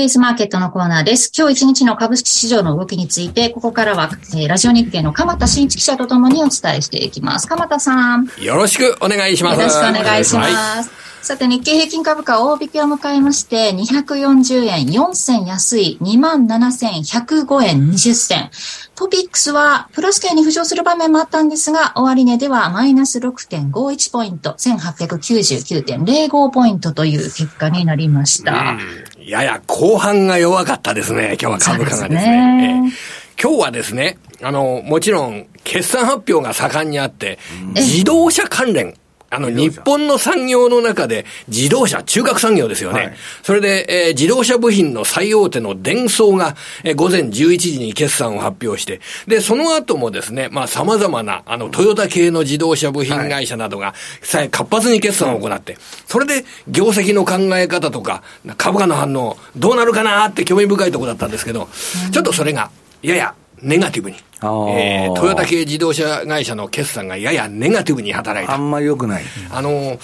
イズマーケットのコーナーです。今日一日の株式市場の動きについて、ここからは、えー、ラジオ日経の鎌田新一記者とともにお伝えしていきます。鎌田さん。よろしくお願いします。よろしくお願いします。はい、さて、日経平均株価大引けを迎えまして、240円4銭安い27,105円20銭。トピックスはプラス圏に浮上する場面もあったんですが、終値ではマイナス6.51ポイント、1899.05ポイントという結果になりました。やや後半が弱かったですね、今日は株価がですね。ね今日はですね、あの、もちろん、決算発表が盛んにあって、自動車関連、あの、日本の産業の中で、自動車、中核産業ですよね。はい、それで、えー、自動車部品の最大手の電装が、えー、午前11時に決算を発表して、で、その後もですね、まあ、様々な、あの、トヨタ系の自動車部品会社などが、はい、活発に決算を行って、それで、業績の考え方とか、株価の反応、どうなるかなって興味深いところだったんですけど、ちょっとそれが、やや、ネガティブに。えー、トヨタ系自動車会社の決算がややネガティブに働いた。あんまり良くない。あの、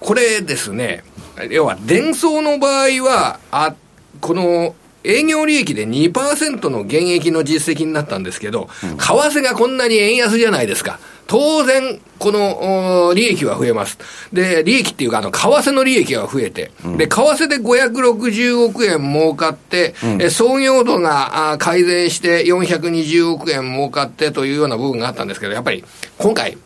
これですね、要は、電装の場合は、あ、この、営業利益で2%の減益の実績になったんですけど、為替がこんなに円安じゃないですか。当然、この利益は増えます。で、利益っていうか、あの、為替の利益が増えて、うん、で、為替で560億円儲かって、うん、え創業度が改善して420億円儲かってというような部分があったんですけど、やっぱり今回、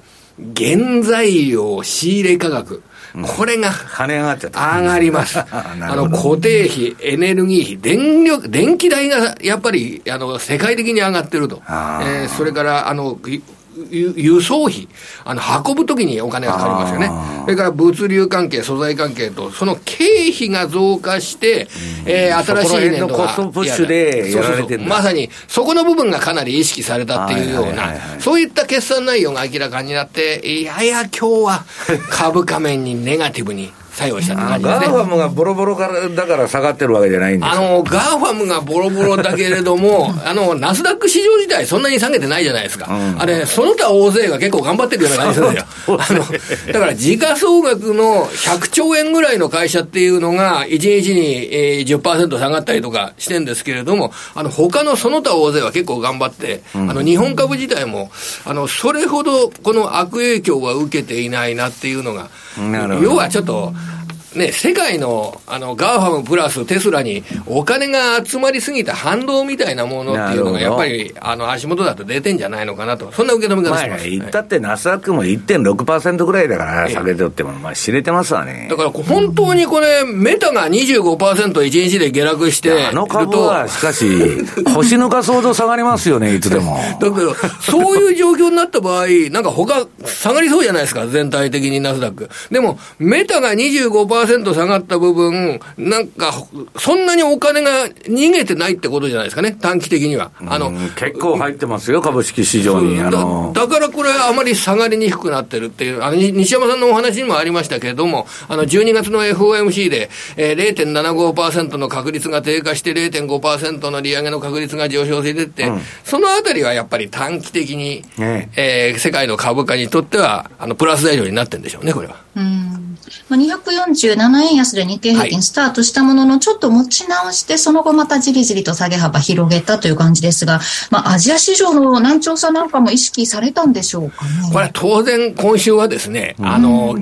原材料仕入れ価格、これが跳ね上がっちゃった上がります。あの固定費、エネルギー費、電力、電気代がやっぱりあの世界的に上がってると。えー、それからあの輸送費、あの、運ぶときにお金がかかりますよね。それから物流関係、素材関係と、その経費が増加して、えー、新しい年度が。コストプッシュでやられてるまさに、そこの部分がかなり意識されたっていうような、そういった決算内容が明らかになって、いやや今日は株価面にネガティブに作用したって感じですね。ガーファムがボロボロからだから下がってるわけじゃないんですあの、ガーファムがボロボロだけれども、あの、ナスダック市場自体そんなに下げてないじゃないですか。うん、あれ、その他大勢が結構頑張ってるような感じですよ。あの、だから時価総額の100兆円ぐらいの会社っていうのが、1日に、えー、10%下がったりとかしてんですけれども、あの、他のその他大勢は結構頑張って、うん、あの、日本株自体も、あの、それほどこの悪影響は受けていないなっていうのが、要はちょっと、ね、世界の、あの、ガーファムプラステスラにお金が集まりすぎた反動みたいなものっていうのが、やっぱり、あの、足元だと出てんじゃないのかなと。そんな受け止め方します。言ったってナスダックも1.6%ぐらいだから、下げてっても、まあ知れてますわね。だから本当にこれ、メタが25%一日で下落してあの株は、しかし、腰抜かそうと下がりますよね、いつでも。だけど、そういう状況になった場合、なんか他、下がりそうじゃないですか、全体的にナスダック。でも、メタが25%下がった部分、なんか、そんなにお金が逃げてないってことじゃないですかね、短期的には。あの、結構入ってますよ、株式市場に。だだからこれ、あまり下がりにくくなってるっていう、あの西山さんのお話にもありましたけれども、あの12月の FOMC で、えー、0.75%の確率が低下して0.5%の利上げの確率が上昇してて、うん、そのあたりはやっぱり短期的に、ねえー、世界の株価にとっては、あのプラス材料になってるんでしょうね、これは。うんまあ、247円安で日経平均スタートしたものの、ちょっと持ち直して、その後またじりじりと下げ幅広げたという感じですが、まあ、アジア市場の難聴さなんかも意識されたんでしょうかね？これ当然今週はですね、あの、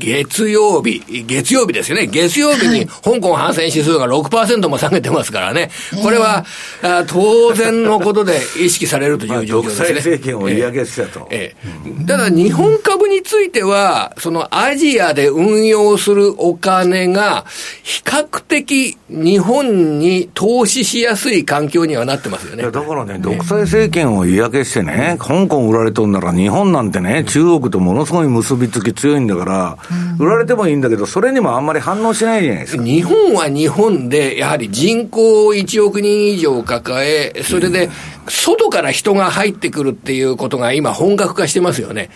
月曜日、月曜日ですよね。月曜日に香港反戦指数が6%も下げてますからね。これは、あ当然のことで意識されるという状況ですね。政権をげしたと。ええただ日本株については、そのアジアで運用するお金が、比較的日本に投資しやすい環境にはなってますよね。だからね、独裁政権を嫌気してね、香港売られとんなら日本なんてね、中国とものすごい結びつき強いんだから、売られてもいいんだけど、それにもあんまり反応しないじゃないですか。日本は日本で、やはり人口1億人以上抱え、それで、外から人が入ってくるっていうことが今本格化してますよね。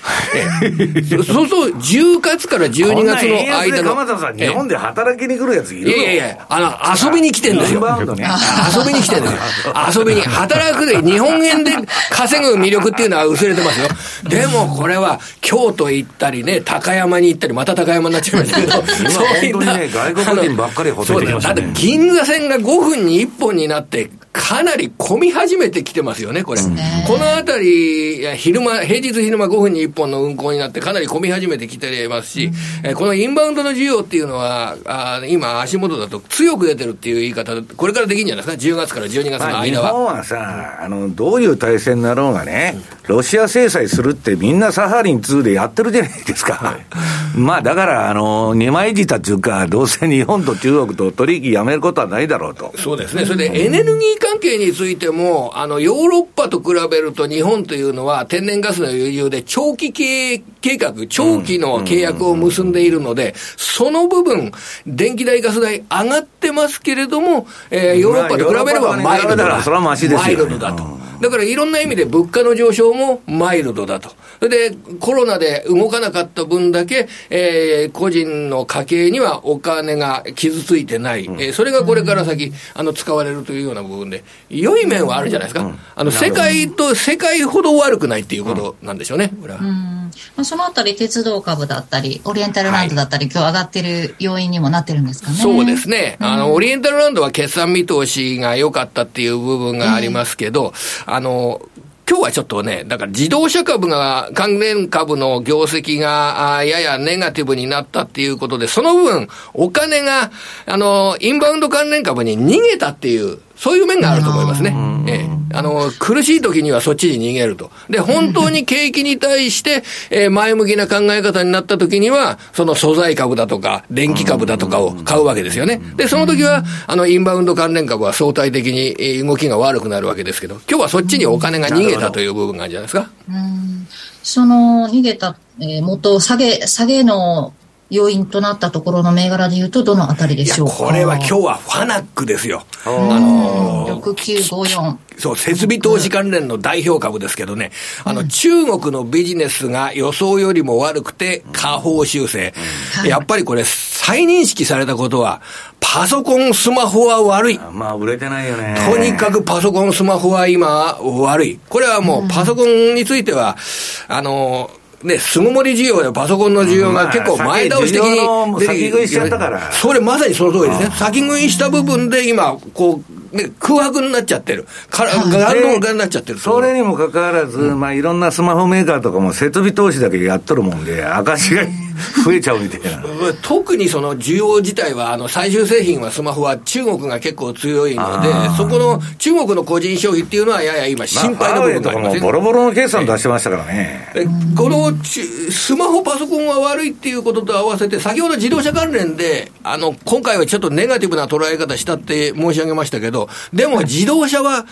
そうそう、10月から12月の間の。鎌田さん、日本で働きに来るやついるいやいやいや、あの、遊びに来てんですよ。ね、遊びに来てんですよ。遊びに、働くで、日本円で稼ぐ魅力っていうのは薄れてますよ。でもこれは、京都行ったりね、高山に行ったり、また高山になっちゃいましたけど、そういうね、外国人ばっかりほとんどだって銀座線が5分に1本になって、かなり混み始めてきてますよね、これ。このあたり、昼間、平日昼間5分に1本の運行になって、かなり混み始めてきてますし、えこのインバウンドの需要っていうのは、あ今、足元だと強く出てるっていう言い方、これからできるんじゃないですか、10月から12月の間は。日本はさ、あの、どういう体制になろうがね、ロシア制裁するってみんなサハリン2でやってるじゃないですか。はい、まあ、だから、あの、二枚舌っていうか、どうせ日本と中国と取引やめることはないだろうと。そうですね。それでエネルギー関係についても、あの、ヨーロッパと比べると日本というのは天然ガスの余裕で長期計画、長期の契約を結んでいるので、その部分、電気代、ガス代上がってますけれども、えー、ヨーロッパと比べればマイルドだ。マイルドだと。だからいろんな意味で物価の上昇もマイルドだと。それでコロナで動かなかった分だけ、えー、個人の家計にはお金が傷ついてない。うん、えー、それがこれから先、あの、使われるというような部分で、良い面はあるじゃないですか。うん、あの、世界と世界ほど悪くないっていうことなんでしょうね、これは。まあ、そのあたり鉄道株だったり、オリエンタルランドだったり、はい、今日上がってる要因にもなってるんですかね。そうですね。あの、オリエンタルランドは決算見通しが良かったっていう部分がありますけど、あの、今日はちょっとね、だから自動車株が、関連株の業績が、ややネガティブになったっていうことで、その分、お金が、あの、インバウンド関連株に逃げたっていう、そういう面があると思いますね。ええ、あの、苦しい時にはそっちに逃げると。で、本当に景気に対して、えー、前向きな考え方になった時には、その素材株だとか、電気株だとかを買うわけですよね。で、その時は、あの、インバウンド関連株は相対的に動きが悪くなるわけですけど、今日はそっちにお金が逃げたという部分があるんじゃないですか？その、逃げた、えー、元、下げ、下げの要因となったところの銘柄でいうと、どのあたりでしょうか？これは今日はファナックですよ。あのー、6954。そう、設備投資関連の代表株ですけどね、あの、中国のビジネスが予想よりも悪くて、下方修正。やっぱりこれ、再認識されたことは、パソコン、スマホは悪い。まあ、売れてないよね。とにかくパソコン、スマホは今、悪い。これはもう、パソコンについては、あのー、ね、巣ごもり需要やパソコンの需要が結構前倒し的に出て先食いしちゃったから。それまさにその通りですね。先食いした部分で今、こう、ね、空白になっちゃってる。から、ガンドガになっちゃってる。それにもかかわらず、まあいろんなスマホメーカーとかも設備投資だけやっとるもんで、赤字が、増えちゃうみたいな。特にその需要自体は、あの、最終製品はスマホは中国が結構強いので、そこの中国の個人消費っていうのはやや今心配な部分がありますね。ボロボロの決算出してましたからね。このスマホ、パソコンが悪いっていうことと合わせて、先ほど自動車関連で、あの、今回はちょっとネガティブな捉え方したって申し上げましたけど、でも自動車は、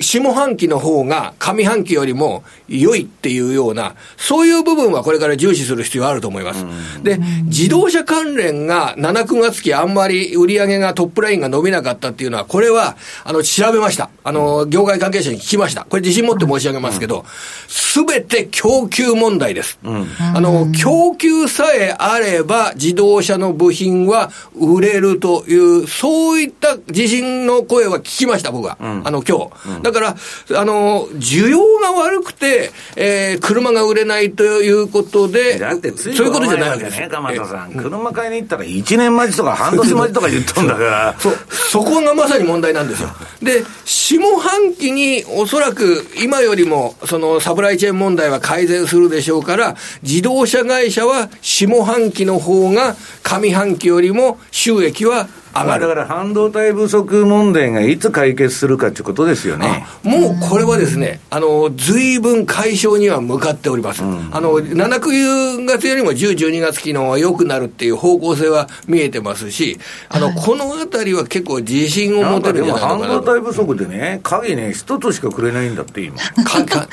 下半期の方が上半期よりも良いっていうような、そういう部分はこれから重視する必要あると思います。で、自動車関連が7、9月期あんまり売り上げがトップラインが伸びなかったっていうのは、これは、あの、調べました。あの、業界関係者に聞きました。これ自信持って申し上げますけど、すべて供給問題です。あの、供給さえあれば自動車の部品は売れるという、そういった自信の声は聞きました、僕は。あの、今日。だから、あの、需要が悪くて、えー、車が売れないということで、だってそういうことじゃないわけですね、鎌田さん。車買いに行ったら1年待ちとか半年待ちとか言っとんだから。そ、そこがまさに問題なんですよ。で、下半期におそらく今よりも、そのサプライチェーン問題は改善するでしょうから、自動車会社は下半期の方が上半期よりも収益は上がる。だから半導体不足問題がいつ解決するかということですよね。もうこれはですね、あの、随分解消には向かっております。うん、あの、7、9月よりも10、12月期の方が良くなるっていう方向性は見えてますし、あの、このあたりは結構自信を持てるんじゃないかなでも半導体不足でね、鍵ね、一つしかくれないんだって、今。かか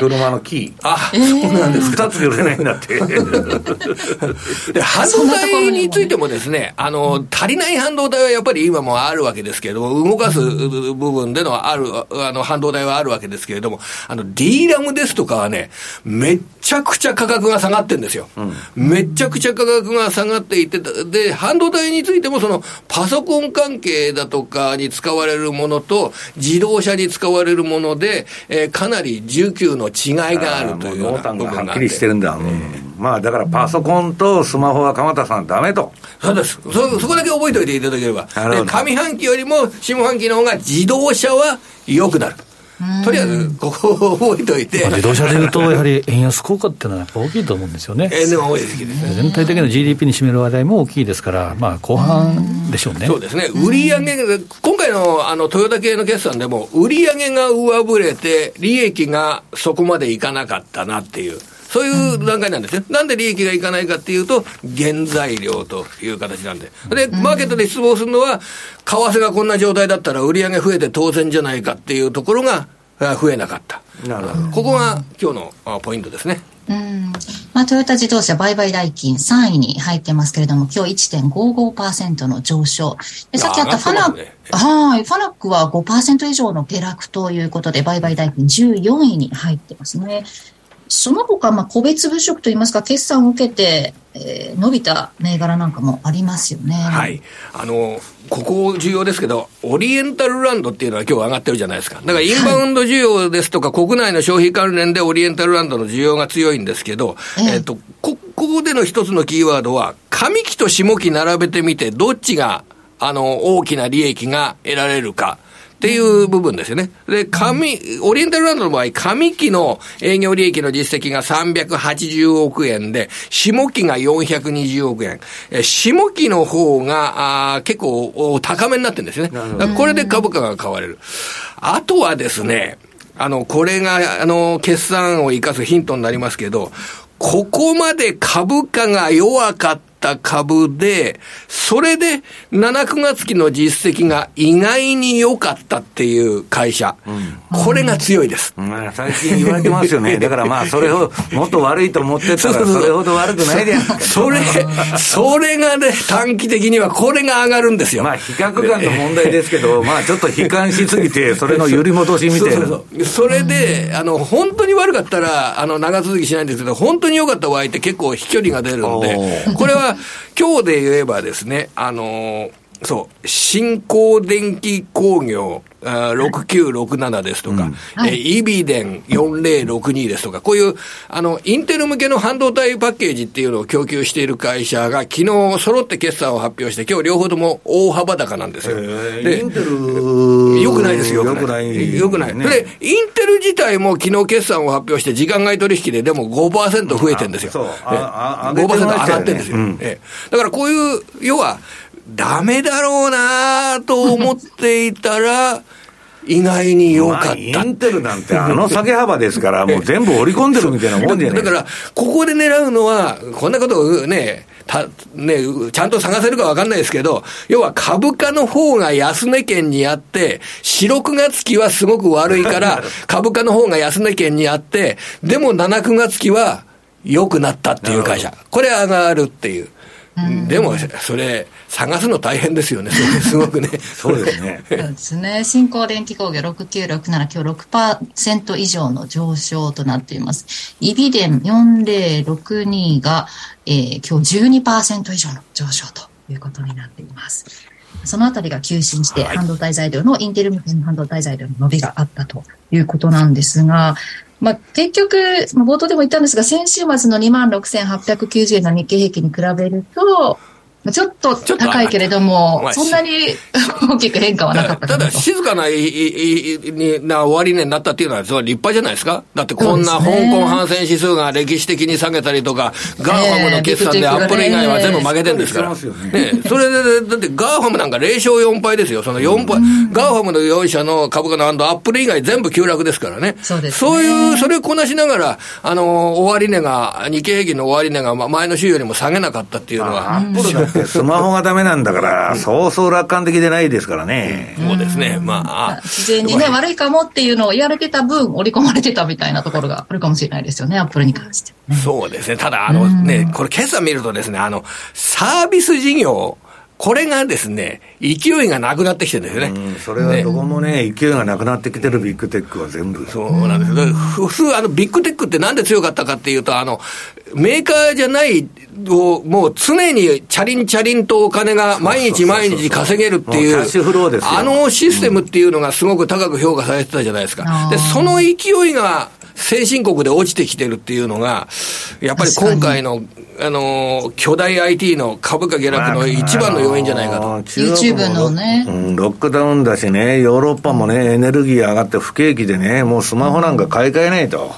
車のキー。あ、そうなんです二つくれないんだって。で、半導体についてもですね、あの、足りりない半導体はやっぱり今もあるわけですけれども、動かす部分でのある、あの、半導体はあるわけですけれども、あの、D ラムですとかはね、めっちゃくちゃ価格が下がってるんですよ。うん、めっちゃくちゃ価格が下がっていて、で、半導体についてもその、パソコン関係だとかに使われるものと、自動車に使われるもので、えー、かなり需給の違いがあるというような部分がはっきりしてるんだ。うん、まあ、だからパソコンとスマホは鎌田さんダメと。そうです。そ、そこだけ覚えておいていただければ。で、上半期よりも下半期の方が自動車は良くなる。とりあえず、ここを覚えておいて、自動車でいうと、やはり円安効果っていうのはやっぱ大きいと思うんですよね。円は多いですけどね。全体的な GDP に占める話題も大きいですから、まあ、後半でしょうね。そうですね。売上今回のあのトヨタ系の決算でも、売上が上振れて、利益がそこまでいかなかったなっていう。そういう段階なんですね。なんで利益がいかないかっていうと、原材料という形なんで。で、マーケットで失望するのは、為替がこんな状態だったら売り上げ増えて当然じゃないかっていうところが増えなかった。なるほど。ここが今日のポイントですね。うんまあ、トヨタ自動車売買代金3位に入ってますけれども、今日1.55%の上昇。でさっきあったファナック、ね、はい、ファナックは5%以上の下落ということで、売買代金14位に入ってますね。その他、まあ、個別物色といいますか、決算を受けて、えー、伸びた銘柄なんかもありますよね。はい。あの、ここ重要ですけど、オリエンタルランドっていうのは今日上がってるじゃないですか。だからインバウンド需要ですとか、はい、国内の消費関連でオリエンタルランドの需要が強いんですけど、えっ、ー、と、こ、ここでの一つのキーワードは、上期と下期並べてみて、どっちが、あの、大きな利益が得られるか。っていう部分ですよね。で、上、オリエンタルランドの場合、上期の営業利益の実績が380億円で、下期が420億円。下期の方が、あ結構高めになってるんですね。これで株価が買われる。あとはですね、あの、これが、あの、決算を生かすヒントになりますけど、ここまで株価が弱かったった株で、それで7、9月期の実績が意外に良かったっていう会社、うん、これが強いです。うん、最近言われてますよね。だからまあ、それをもっと悪いと思ってたら、それほど悪くないでそれ、それがね、短期的にはこれが上がるんですよ。まあ、比較感の問題ですけど、まあ、ちょっと悲観しすぎて、それの揺り戻しみたいな。それで、あの、本当に悪かったら、あの、長続きしないんですけど、本当に良かった場合って結構飛距離が出るんで、これは今日で言えばですね、あのそう、新興電気工業、あー6967ですとか、はいえーイビデン4062ですとか、こういう、あの、インテル向けの半導体パッケージっていうのを供給している会社が、昨日揃って決算を発表して、今日両方とも大幅高なんですよ。でインテルよくないですよ。よくない。よくない。ねで、インテル自体も昨日決算を発表して、時間外取引ででも5%増えてるんですよ。そうえああ5%上がってるんですよ。うんええだからこういう、要は、ダメだろうなと思っていたら、意外に良かった。まあインテルなんてあの下げ幅ですから、もう全部織り込んでるみたいなもんじゃないだから、ここで狙うのは、こんなことをね、たね、ちゃんと探せるか分かんないですけど、要は株価の方が安値圏にあって、4、6月期はすごく悪いから、株価の方が安値圏にあって、でも7、9月期は良くなったっていう会社。これ上がるっていう。でも、それ、探すの大変ですよね、すごくね。そうですね。そうですね。新興電気工業6967、今日6%以上の上昇となっています。イビデン4062が、えー、今日12%以上の上昇ということになっています。そのあたりが急進して、半導体材料の、インテル向けの半導体材料の伸びがあったということなんですが、まあ、結局、冒頭でも言ったんですが、先週末の26,890円の日経平均に比べると、ちょっと高いけれどもまあ、そんなに大きく変化はなかったただ。静かないいいにな終値になったっていうのは、それは立派じゃないですか？だってこんな香港ハンセン指数が歴史的に下げたりとか、ガーファムの決算ええでアップル以外は全部負けてるんですから。ねそれで、だってガーファムなんか0勝4敗ですよ。その4敗。ガーファムの4社の株価のアップル以外全部急落ですからね。そうですねそういう、それをこなしながら、あの、終値が、日経平均の終値がま前の週よりも下げなかったっていうのは、ってスマホがダメなんだから、そうそう楽観的でないですからね。そうですね。まあ、事前にね、悪いかもっていうのを言われてた分、織り込まれてたみたいなところがあるかもしれないですよね、アップルに関して。そうですね。ただ、あのね、これ決算見るとですね、あの、サービス事業、これがですね、勢いがなくなってきてるんですよね。うん、それはどこもね、勢いがなくなってきてるビッグテックは全部。そうなんです普通、あの、ビッグテックってなんで強かったかっていうと、あの、メーカーじゃないを、もう常にチャリンチャリンとお金が毎日毎日稼げるっていう、もうキャッシュフローですよあのシステムっていうのがすごく高く評価されてたじゃないですか。で、その勢いが、先進国で落ちてきてるっていうのが、やっぱり今回の、あの、巨大 IT の株価下落の一番の要因じゃないかと。あの中国も YouTube のねうん、ロックダウンだしね、ヨーロッパもね、エネルギー上がって不景気でね、もうスマホなんか買い替えないと。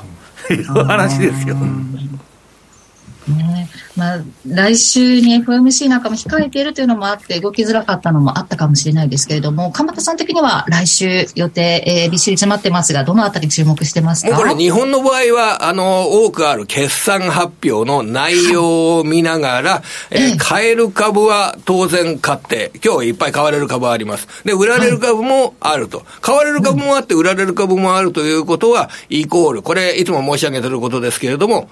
いう話ですよ。ねまあ、来週に FOMC なんかも控えているというのもあって、動きづらかったのもあったかもしれないですけれども、鎌田さん的には来週予定、えー、びっしり詰まってますが、どのあたり注目してますか？これ日本の場合は、あの、多くある決算発表の内容を見ながら、えー買える株は当然買って、今日いっぱい買われる株はあります。で、売られる株もあると。買われる株もあって、売られる株もあるということは、イコール、これいつも申し上げてることですけれども、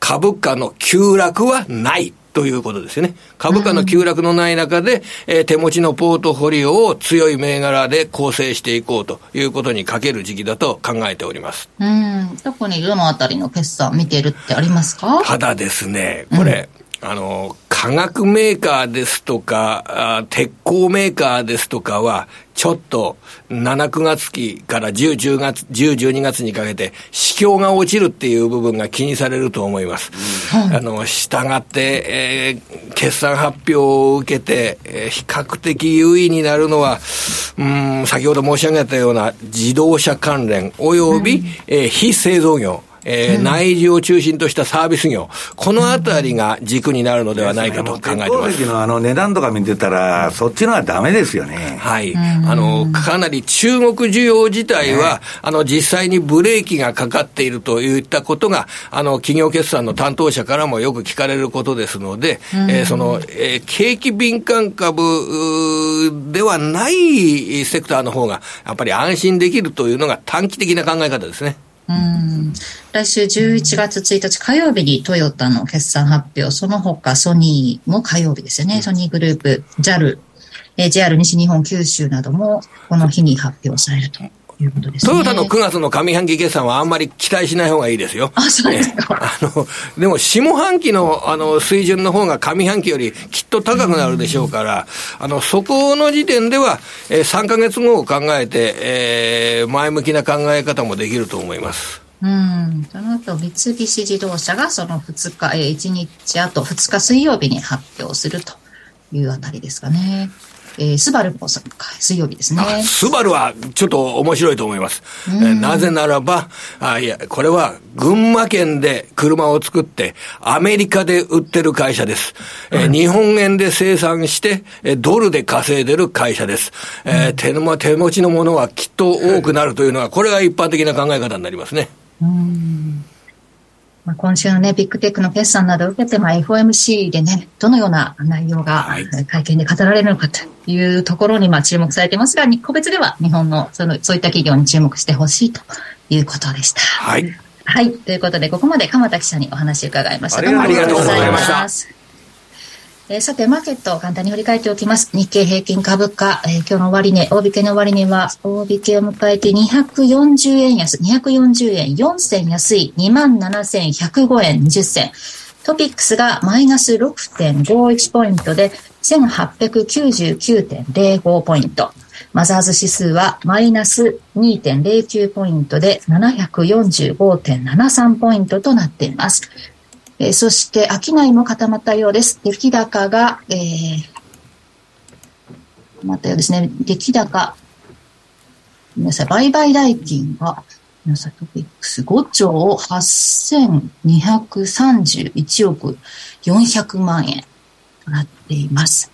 株価の急落はない。ということですよね。株価の急落のない中で、えー手持ちのポートフォリオを強い銘柄で構成していこうということにかける時期だと考えております。うん、特にどのあたりの決算見てるってありますか？ただですね、これ、あの、化学メーカーですとか、あ鉄鋼メーカーですとかは、ちょっと7、9月期から10、10月、10、12月にかけて、市況が落ちるっていう部分が気にされると思います。あの、従って、えー決算発表を受けて、えー比較的優位になるのは、うん、先ほど申し上げたような自動車関連、および、えー非製造業、えー内需を中心としたサービス業、このあたりが軸になるのではないかと考えてます。石のあの値段とか見てたら、そっちのはダメですよね。はい。あの、かなり中国需要自体は、あの、実際にブレーキがかかっているといったことが、あの、企業決算の担当者からもよく聞かれることですので、えーその、えー景気敏感株ではないセクターの方が、やっぱり安心できるというのが短期的な考え方ですね。うん来週11月1日火曜日にトヨタの決算発表、その他ソニーも火曜日ですよね。ソニーグループ、JAL、えー JR 西日本九州などもこの日に発表されると。いうことですね。トヨタの9月の上半期決算はあんまり期待しない方がいいですよ。あ、そうですか。ね、あの、でも下半期のあの水準の方が上半期よりきっと高くなるでしょうから、あの、そこの時点では、えー、3ヶ月後を考えて、えー、前向きな考え方もできると思います。うん。その後、三菱自動車がその2日、えー、1日あと2日水曜日に発表するというあたりですかね。えー、スバルも水曜日ですね。スバルはちょっと面白いと思います。えー、なぜならば、あいや、これは群馬県で車を作って、アメリカで売ってる会社です。えー、日本円で生産して、えー、ドルで稼いでる会社です。えー、手の手持ちのものはきっと多くなるというのは、これが一般的な考え方になりますね。うんまあ、今週のね、ビッグテックの決算などを受けて、まあ、FOMC でね、どのような内容が会見で語られるのかというところに、まあ、注目されていますが、個別では日本のその、そういった企業に注目してほしいということでした。はい。はい。ということで、ここまで鎌田記者にお話を伺いました。どうもありがとうございました。えー、さて、マーケットを簡単に振り返っておきます。日経平均株価、えー、今日の終値、大引けの終値は、大引けを迎えて240円安、240円4銭安い27,105円20銭。トピックスがマイナス6.51ポイントで1899.05ポイント。マザーズ指数はマイナス2.09ポイントで745.73ポイントとなっています。えー、そして、商いも固まったようです。出来高が、えー、まったようですね。出来高。皆さん、売買代金が、皆さん、トピックス5兆8231億400万円となっています。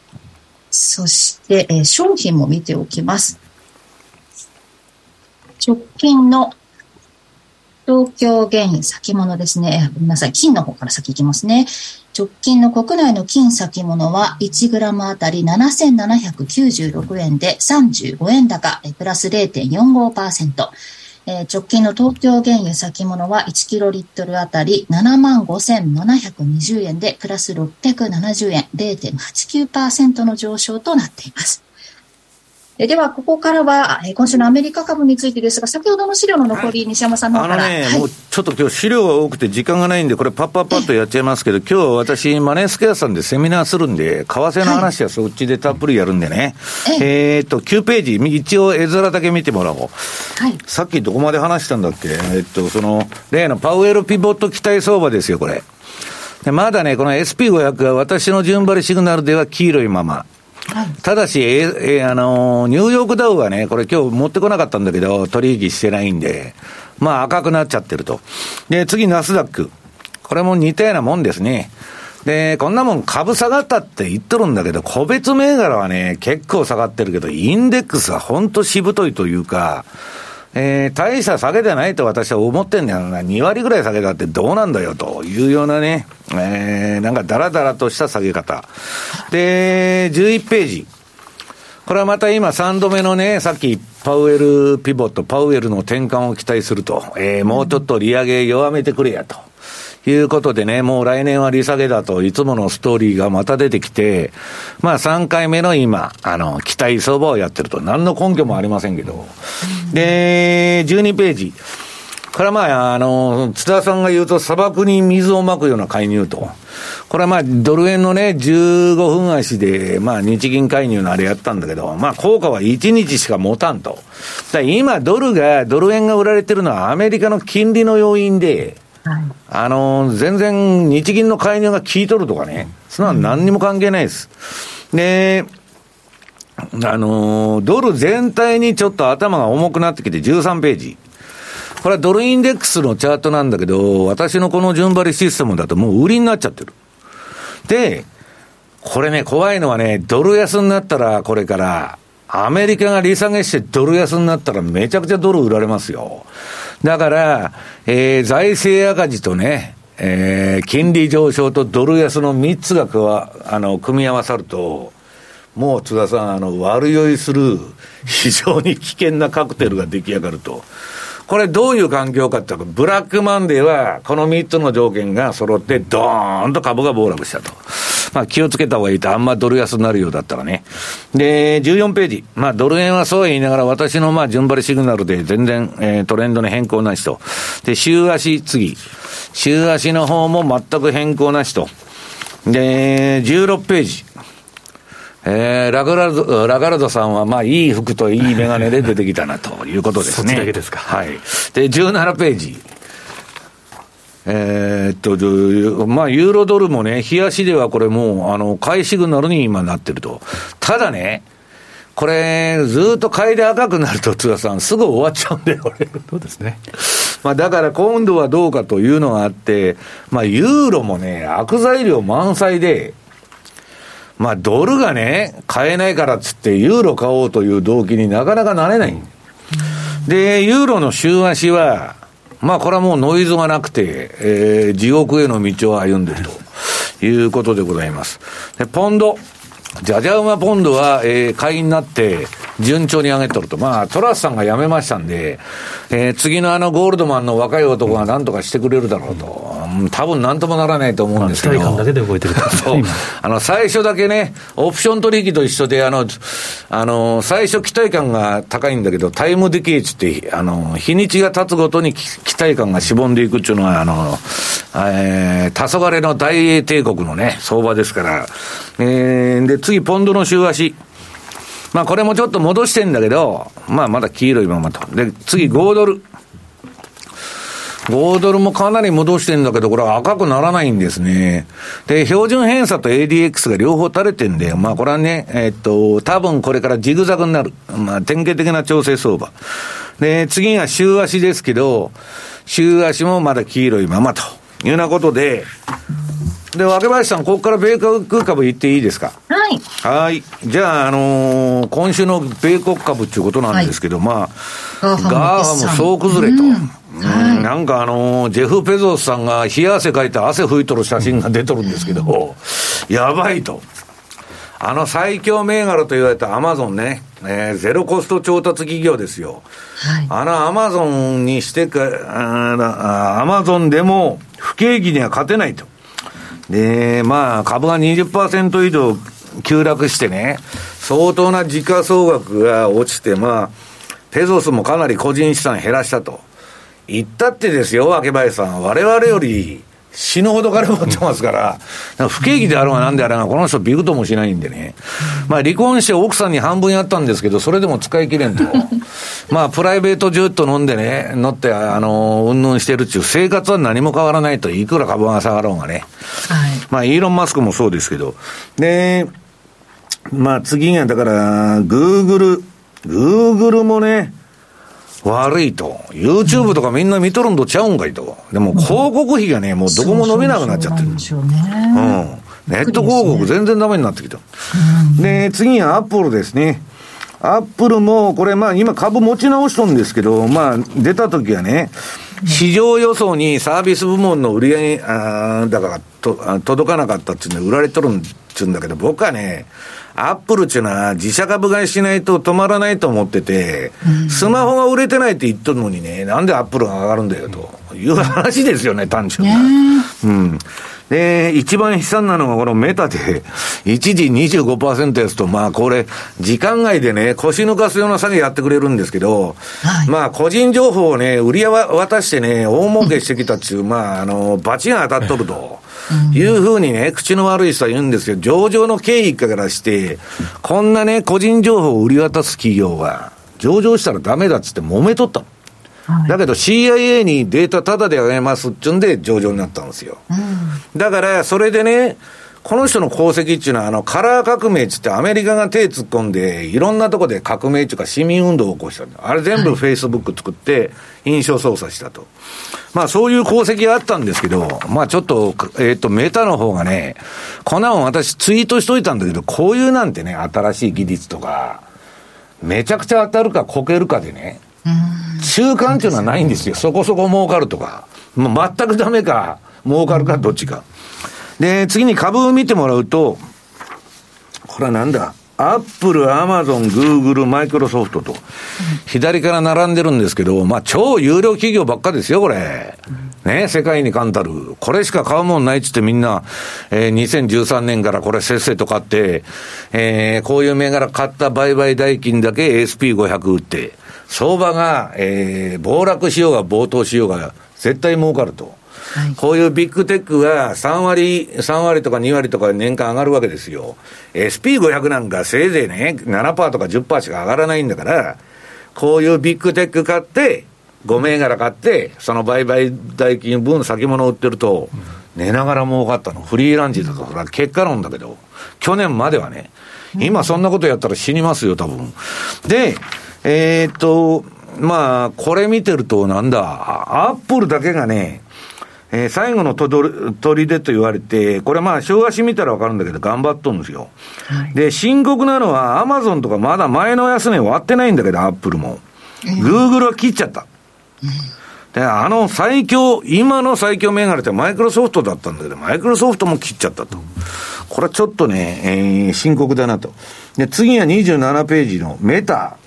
そして、えー、商品も見ておきます。直近の東京原油先物ですね。ごめんなさい。金の方から先行きますね。直近の国内の金先物は1グラムあたり7796円で35円高、プラス0.45%。えー、直近の東京原油先物は1キロリットルあたり75,720円でプラス670円、0.89%の上昇となっています。では、ここからは、今週のアメリカ株についてですが、先ほどの資料の残り、西山さんの方から。あのね、はい、もうちょっと今日資料が多くて時間がないんで、これ、パッパッパッとやっちゃいますけど、今日私、マネースケアさんでセミナーするんで、為替の話はそっちでたっぷりやるんでね。はい、えっと、9ページ、一応絵面だけ見てもらおう。はい、さっきどこまで話したんだっけ？えっと、その、例のパウエルピボット期待相場ですよ、これ。まだね、この SP500 は私の順張りシグナルでは黄色いまま。ただし、ええあの、ニューヨークダウはね、これ今日持ってこなかったんだけど、取引してないんで、まあ赤くなっちゃってると。で、次、ナスダック。これも似たようなもんですね。で、こんなもん株下がったって言っとるんだけど、個別銘柄はね、結構下がってるけど、インデックスは本当しぶといというか、えー、大した下げでないと私は思ってんだよな。2割ぐらい下げたってどうなんだよというようなね、えー、なんかダラダラとした下げ方。で、11ページ。これはまた今3度目のね、さっきパウエルピボット、パウエルの転換を期待すると、えー、もうちょっと利上げ弱めてくれやと。いうことでね、もう来年は利下げだといつものストーリーがまた出てきて、まあ3回目の今、あの、期待相場をやってると、何の根拠もありませんけど。で、12ページ。これはまあ、あの、津田さんが言うと砂漠に水をまくような介入と。これはまあ、ドル円のね、15分足で、まあ、日銀介入のあれやったんだけど、まあ、効果は1日しか持たんと。今、ドルが、ドル円が売られてるのはアメリカの金利の要因で、あの、全然日銀の介入が効いとるとかね、そんなの何にも関係ないです。で、あの、ドル全体にちょっと頭が重くなってきて13ページ。これはドルインデックスのチャートなんだけど、私のこの順張りシステムだともう売りになっちゃってる。で、これね、怖いのはね、ドル安になったら、これから、アメリカが利下げしてドル安になったらめちゃくちゃドル売られますよ。だから、えー、財政赤字とね、えー、金利上昇とドル安の3つがあの組み合わさると、もう津田さん、あの悪酔いする非常に危険なカクテルが出来上がると。これどういう環境かっていうと、ブラックマンデーはこの3つの条件が揃ってドーンと株が暴落したと。まあ気をつけた方がいいと、あんまドル安になるようだったらね。で、14ページ。まあドル円はそう言いながら私のまあ順張りシグナルで全然、えー、トレンドの変更なしと。で、週足次。週足の方も全く変更なしと。で、16ページ。えー、ラガラド、ラガラドさんは、まあ、いい服といいメガネで出てきたな、ということですね。そっちだけですか。はい。で、17ページ。えー、っと、まあ、ユーロドルもね、冷やしではこれもう、あの、買いシグナルに今なってると。ただね、これ、ずっと買いで赤くなると、津田さん、すぐ終わっちゃうんだよ、これ。そうですね。まあ、だから今度はどうかというのがあって、まあ、ユーロもね、悪材料満載で、まあ、ドルがね、買えないからっつって、ユーロ買おうという動機になかなかなれない。で、ユーロの週足は、まあこれはもうノイズがなくて、えー、地獄への道を歩んでるということでございます。で、ポンド。じゃじゃ馬ポンドは、えー、買いになって、順調に上げとると。まあ、トラスさんが辞めましたんで、えー、次のあのゴールドマンの若い男が何とかしてくれるだろうと。うん、多分何ともならないと思うんですけど。まあ、だけで動いてる そう。あの、最初だけね、オプション取引と一緒で、あの、あの、最初期待感が高いんだけど、タイムディケイチって、あの、日にちが経つごとに期待感がしぼんでいくっていうのは、あの、えー、黄昏の大英帝国のね、相場ですから、えー、で、次、ポンドの週足。まあ、これもちょっと戻してんだけど、まあ、まだ黄色いままと。で、次、5ドル。5ドルもかなり戻してんだけど、これは赤くならないんですね。で、標準偏差と ADX が両方垂れてんで、まあこれはね、えっと、多分これからジグザグになる。まあ典型的な調整相場。で、次が週足ですけど、週足もまだ黄色いままというようなことで、で、若林さん、ここから米国株行っていいですか？はい。はい。じゃあ、あのー、今週の米国株っていうことなんですけど、はい、まあ、ガーファムも総崩れと。なんかあのー、ジェフ・ペゾスさんが冷や汗かいて汗拭いとる写真が出とるんですけど、やばいと。あの最強銘柄と言われたアマゾンね、えー、ゼロコスト調達企業ですよ。はい、あのアマゾンにしてか、アマゾンでも不景気には勝てないと。で、まあ、株が20%以上急落してね、相当な時価総額が落ちて、まあ、ペゾスもかなり個人資産減らしたと。言ったってですよ、若林さん。我々より死ぬほど金持ってますから、不景気であろうがなんであろうが、この人ビクともしないんでね。まあ離婚して奥さんに半分やったんですけど、それでも使い切れんと。まあプライベートジュッと飲んでね、乗って、あの、うんぬんしてるっちゅう、生活は何も変わらないと、いくら株が下がろうがね。はい。まあイーロン・マスクもそうですけど。で、まあ次が、だから、グーグル、グーグルもね、悪いと。YouTube とかみんな見とるんとちゃうんかいと。でも広告費がね、もうどこも伸びなくなっちゃってる。うん。ネット広告全然ダメになってきた。で、次はアップルですね。アップルも、これまあ今株持ち直しとんですけど、まあ出た時はね、市場予想にサービス部門の売り上げ、あだからと届かなかったっていうので売られとるんちゅうんだけど、僕はね、アップルっていうのは自社株買いしないと止まらないと思ってて、スマホが売れてないって言っとるのにね、なんでアップルが上がるんだよという話ですよね、単純な。うん。で、一番悲惨なのがこのメタで、一時25%やつと、まあこれ、時間外でね、腰抜かすような詐欺やってくれるんですけど、はい、まあ個人情報をね、売り渡してね、大儲けしてきたっていう、まああの、バチが当たっとると。いうふうにね、口の悪い人は言うんですけど、上場の経緯からして、こんなね、個人情報を売り渡す企業は、上場したらダメだっつって揉めとったの。はい、だけど CIA にデータタダであげますっちゅうんで上場になったんですよ。うん、だから、それでね、この人の功績っていうのは、あの、カラー革命っつってアメリカが手突っ込んで、いろんなとこで革命っていうか市民運動を起こしたあれ全部フェイスブック作って印象操作したと。まあそういう功績があったんですけど、まあちょっと、えっ、ー、と、メタの方がね、こんなもん私ツイートしといたんだけど、こういうなんてね、新しい技術とか、めちゃくちゃ当たるかこけるかでね、中間っていうのはないんですよ。そこそこ儲かるとか。もう全くダメか、儲かるかどっちか。で、次に株を見てもらうと、これはなんだ？アップル、アマゾン、グーグル、マイクロソフトと、左から並んでるんですけど、まあ、超有料企業ばっかですよ、これ。ね、世界に冠たる。これしか買うもんないっつってみんな、えー、2013年からこれせっせと買って、えー、こういう銘柄買った売買代金だけ ASP500 売って、相場が、えー、暴落しようが暴騰しようが、絶対儲かると。はい、こういうビッグテックが3割、3割とか2割とか年間上がるわけですよ。SP500 なんかせいぜいね、7%とか10%しか上がらないんだから、こういうビッグテック買って、5銘柄買って、その売買代金分先物売ってると、寝ながら儲かったの。フリーランチだと、それは結果論だけど、去年まではね、今そんなことやったら死にますよ、多分。で、えー、っと、まあ、これ見てるとなんだ、アップルだけがね、えー、最後のとど砦と言われて、これまあ、週足見たらわかるんだけど、頑張っとるんですよ。はい、で、深刻なのは、アマゾンとかまだ前の安値終わってないんだけど、アップルも。グーグルは切っちゃった。で、あの最強、今の最強銘柄ってマイクロソフトだったんだけど、マイクロソフトも切っちゃったと。これはちょっとね、えー、深刻だなと。で、次は27ページのメタ、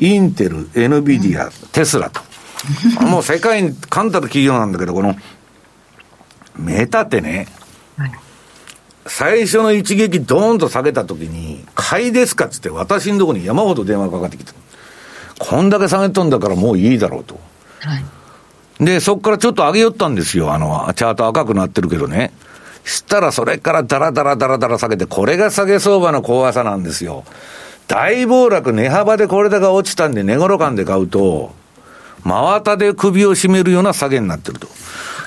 インテル、エヌビディア、テスラと。もう世界に冠たる企業なんだけど、このメタってね、はい、最初の一撃ドーンと下げたときに、買いですかっつって私のところに山ほど電話かかってきた。こんだけ下げとんだからもういいだろうと。はい、で、そこからちょっと上げよったんですよ。あの、チャート赤くなってるけどね。したらそれからダラダラダラダラ下げて、これが下げ相場の怖さなんですよ。大暴落、値幅でこれだけ落ちたんで、値頃感で買うと、真綿で首を絞めるような下げになってると。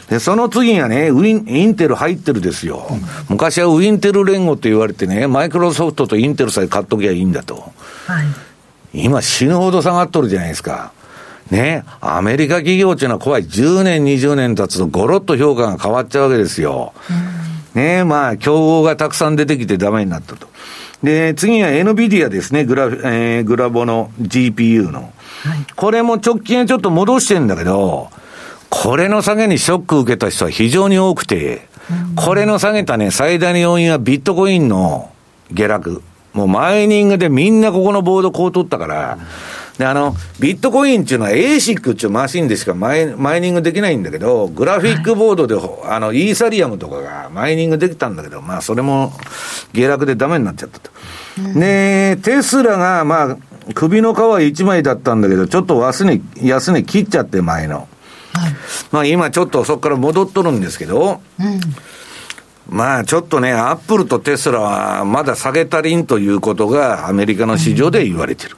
で、その次がね、ウィン、インテル入ってるですよ。うん、昔はウィンテル連合って言われてね、マイクロソフトとインテルさえ買っときゃいいんだと。はい、今死ぬほど下がっとるじゃないですか。ね、アメリカ企業っていうのは怖い。10年、20年経つとゴロッと評価が変わっちゃうわけですよ。うん、ね、まあ、競合がたくさん出てきてダメになったと。で、次は NVIDIA ですね、グラ、えー、グラボの GPU の。はい、これも直近はちょっと戻してんだけど、これの下げにショック受けた人は非常に多くて、これの下げたね、最大の要因はビットコインの下落。もうマイニングでみんなここのボードこう取ったから、で、あの、ビットコインっていうのは ASIC っていうマシンでしかマイマイニングできないんだけど、グラフィックボードで、はい、あの、イーサリアムとかがマイニングできたんだけど、まあ、それも下落でダメになっちゃったと。で、テスラが、まあ、首の皮一枚だったんだけど、ちょっと安値、安値切っちゃって前の。はい、まあ今ちょっとそこから戻っとるんですけど、うん、まあちょっとね、アップルとテスラはまだ下げ足りんということがアメリカの市場で言われてる。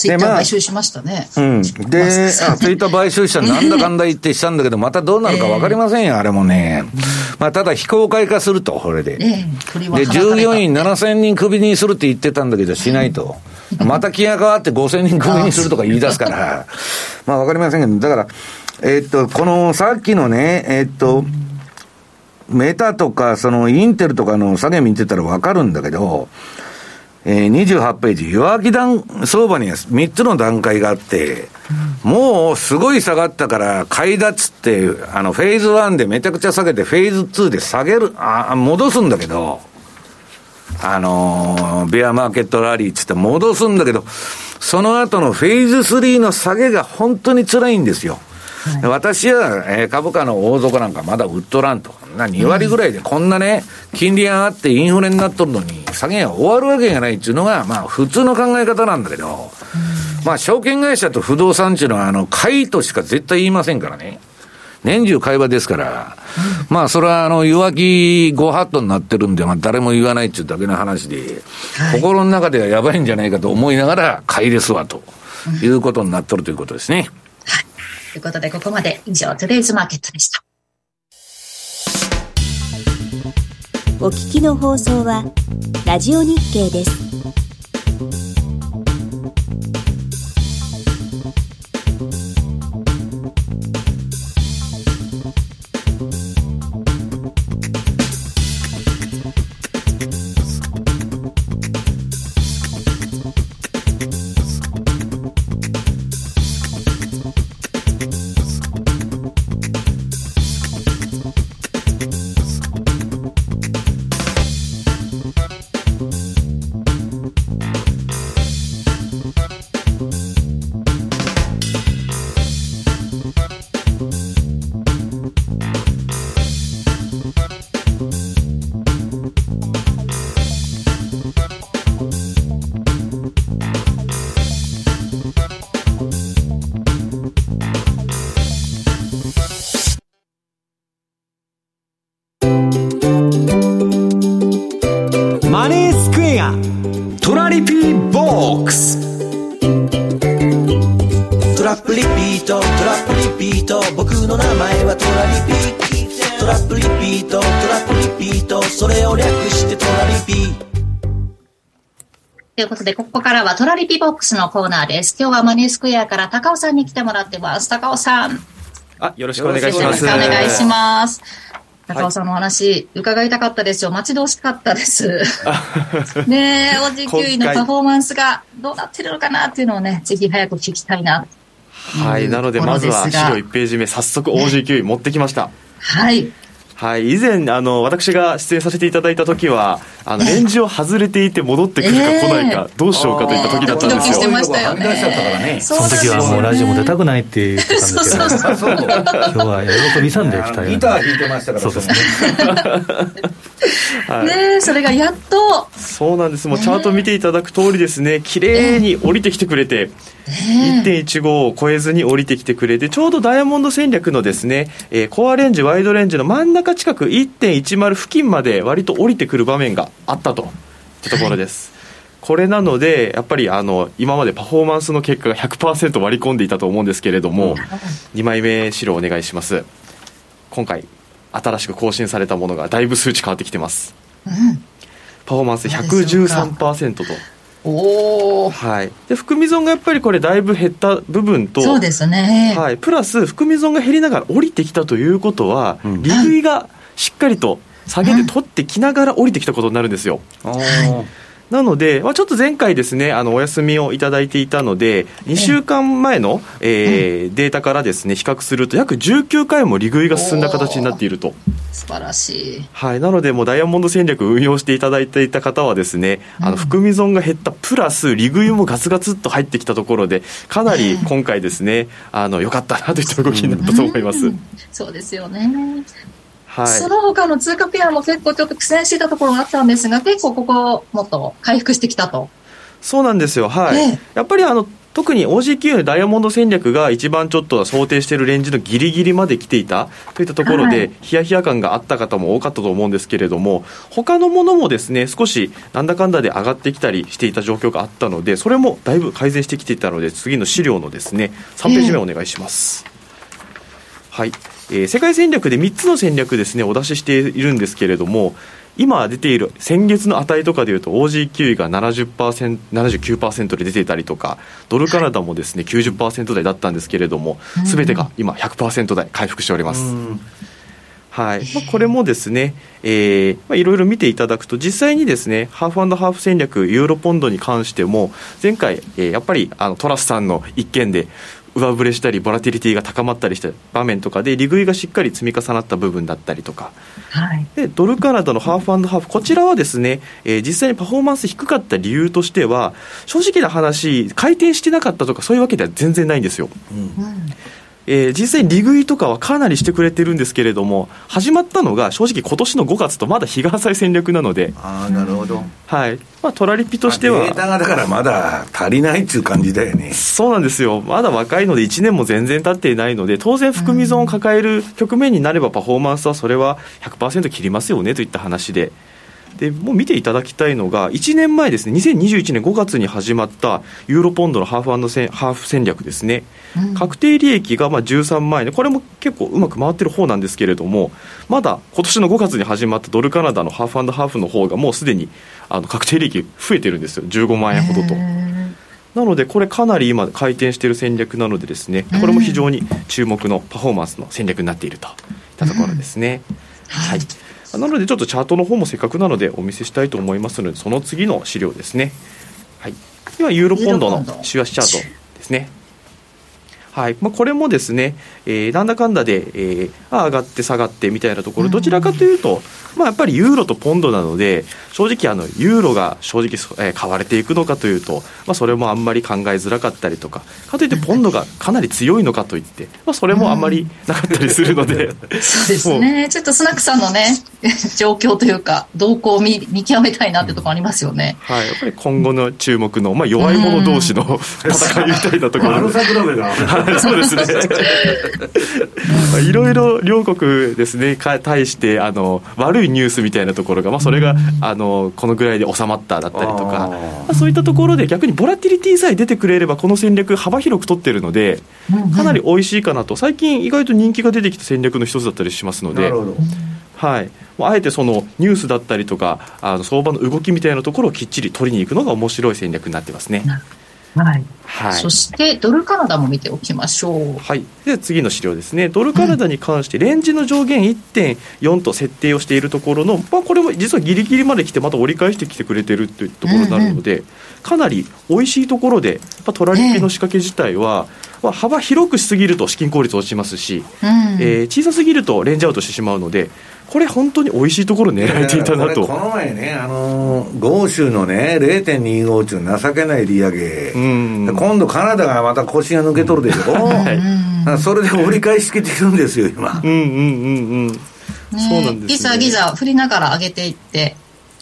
ツイッター買収しましたね。うん。で、あツイッター買収したなんだかんだ言ってしたんだけど、またどうなるか分かりませんよ、あれもね。まあ、ただ非公開化すると、これで。で、従業員7000人クビにするって言ってたんだけど、しないと。また気が変わって5000人クビにするとか言い出すから、まあ分かりませんけど、だから、えー、っと、このさっきのね、えー、っと、メタとか、そのインテルとかの下げ見てたら分かるんだけど、えー、28ページ、弱気段相場には3つの段階があって、もうすごい下がったから買いだっつって、あの、フェーズ1でめちゃくちゃ下げて、フェーズ2で下げる、あ、戻すんだけど、あのー、ベアマーケットラリーっつって戻すんだけど、その後のフェーズ3の下げが本当に辛いんですよ。はい、私は、えー、株価の大底なんかまだ売っとらんと。な、2割ぐらいでこんなね、金利上がってインフレになっとるのに、下げが終わるわけがないっていうのが、まあ普通の考え方なんだけど、まあ証券会社と不動産っていうのは、あの、買いとしか絶対言いませんからね。年中会話ですから、まあ、それは、あの、弱気ご法度になってるんで、まあ、誰も言わないっていうだけの話で、心の中ではやばいんじゃないかと思いながら、買いですわ、ということになっとるということですね。ということで、ここまで以上、トゥデイズマーケットでした。お聞きの放送は、ラジオ日経です。ということで、ここからはトラリピボックスのコーナーです。今日はマネースクエアから高尾さんに来てもらってます。高尾さん。あ、よろしくお願いしよろます。しくお願いします。高尾さんのお話、伺いたかったですよ。待ち遠しかったです。ねえ、OG9 位のパフォーマンスがどうなってるのかなっていうのをね、ぜひ早く聞きたいな。はい。なので、まずは資料1ページ目、早速 OG9 位持ってきました。はい。はい。以前、あの、私が出演させていただいた時は、あの、レンジを外れていて戻ってくるか来ないか、どうしようかといった時だったんですよ。ドキドキしてましたよね。その時はもうラジオも出たくないって言ってたんですけど、そうそうそう。今日は喜びさんで来たようギター弾いてましたから、そうですね。はい。ねえ、それがやっと、そうなんです。もうチャート見ていただく通りですね、綺麗に降りてきてくれて、1.15を超えずに降りてきてくれて、ちょうどダイヤモンド戦略のですね、えーコアレンジ、ワイドレンジの真ん中近く1.10付近まで割と降りてくる場面があったといったところです。これなので、やっぱりあの今までパフォーマンスの結果が100%割り込んでいたと思うんですけれども、2枚目資料お願いします。今回、新しく更新されたものがだいぶ数値変わってきてます。パフォーマンス113%と。おお、はい、で含み損がやっぱりこれだいぶ減った部分とそうですね。はい、プラス含み損が減りながら降りてきたということは、ん利食いがしっかりと下げて取ってきながら降りてきたことになるんですよ。なので、まあ、ちょっと前回ですね、あの、お休みをいただいていたので、2週間前の、えーデータからですね、比較すると約19回も利食いが進んだ形になっていると。素晴らしい。はい、なので、もうダイヤモンド戦略を運用していただいていた方はですね、あの含み損が減ったプラス、利食いもガツガツっと入ってきたところで、かなり今回ですね、あの良かったなといった動きになったと思います。そうですよね。はい、その他の通貨ペアも結構ちょっと苦戦していたところがあったんですが、結構ここもっと回復してきたと。そうなんですよ、はい、ええやっぱりあの特に OG9 のダイヤモンド戦略が一番ちょっと想定しているレンジのギリギリまで来ていたといったところで、はい。ヒヤヒヤ感があった方も多かったと思うんですけれども、他のものもですね少しなんだかんだで上がってきたりしていた状況があったので、それもだいぶ改善してきていたので、次の資料のですね3ページ目お願いします。はいえー世界戦略で3つの戦略ですねお出ししているんですけれども今出ている先月の値とかでいうと OG9 位が70% 79%で出ていたりとかドルカナダもですね90%台だったんですけれども全てが今100%台回復しております。はい。まあ、これもですね、えーまあ、いろいろ見ていただくと、実際にですね、ハーフハーフ戦略、ユーロポンドに関しても、前回、えーやっぱりあのトラスさんの一件で、上振れしたり、ボラティリティが高まったりした場面とかで、利食いがしっかり積み重なった部分だったりとか、はい。でドルカナダのハーフハーフ、こちらはですね、えー実際にパフォーマンス低かった理由としては、正直な話、回転してなかったとか、そういうわけでは全然ないんですよ。えー実際に利食いとかはかなりしてくれてるんですけれども、始まったのが正直今年の5月とまだ日が浅い戦略なので、ああ、なるほど。はい。まあ、トラリピとしては、データがだからまだ足りないっていう感じだよね。そうなんですよ。まだ若いので1年も全然経っていないので、当然含み損を抱える局面になればパフォーマンスはそれは100%切りますよねといった話で。でもう見ていただきたいのが、1年前ですね、2021年5月に始まったユーロポンドのハーフ戦ハーフ戦略ですね、確定利益がまあ13万円。で、これも結構うまく回ってる方なんですけれども、まだ今年の5月に始まったドルカナダのハーフハーフの方が、もうすでにあの確定利益増えてるんですよ、15万円ほどと。なので、これかなり今、回転している戦略なのでですね、これも非常に注目のパフォーマンスの戦略になっているといったところですね。はい。なので、ちょっとチャートの方もせっかくなのでお見せしたいと思いますので、その次の資料ですね。はい。では、ユーロポンドの週足チャートですね。はいまあ、これもですね、えーなんだかんだで、えーあ上がって下がってみたいなところ、どちらかというと、まあ、やっぱりユーロとポンドなので、正直あの、ユーロが正直、そえー買われていくのかというと、まあ、それもあんまり考えづらかったりとか、かといってポンドがかなり強いのかといって、まあ、それもあんまりなかったりするので、そうですね。ちょっとスナックさんのね、状況というか、動向を見見極めたいなってところありますよね。はい、やっぱり今後の注目の、まあ、弱い者同士の戦いみたいなところ そうですね いろいろ両国ですね対してあの悪いニュースみたいなところが、まあ、それが、あのこのぐらいで収まっただったりとかまあ、そういったところで逆にボラティリティさえ出てくれればこの戦略幅広く取ってるのでかなり美味しいかなと。最近意外と人気が出てきた戦略の一つだったりしますので。はい、あえてそのニュースだったりとかあの相場の動きみたいなところをきっちり取りに行くのが面白い戦略になってますね。はい。はい、そして、ドルカナダも見ておきましょう。はい。で、次の資料ですね。ドルカナダに関して、レンジの上限1.4と設定をしているところの、まあ、これも実はギリギリまで来て、また折り返してきてくれてるというところになるので、うんうん、かなり美味しいところで、やっぱトラリピの仕掛け自体は、まあ、幅広くしすぎると資金効率落ちますし、うん、えー、小さすぎるとレンジアウトしてしまうので、これ本当に美味しいところ狙えていたなと。この前ねあの豪州のね0.25中情けない利上げ、今度カナダがまた腰が抜け取るでしょ、はい、それで折り返しつけてるんですよ今。うんうんうんうんね、そうなんです、ね、ギザギザ振りながら上げていって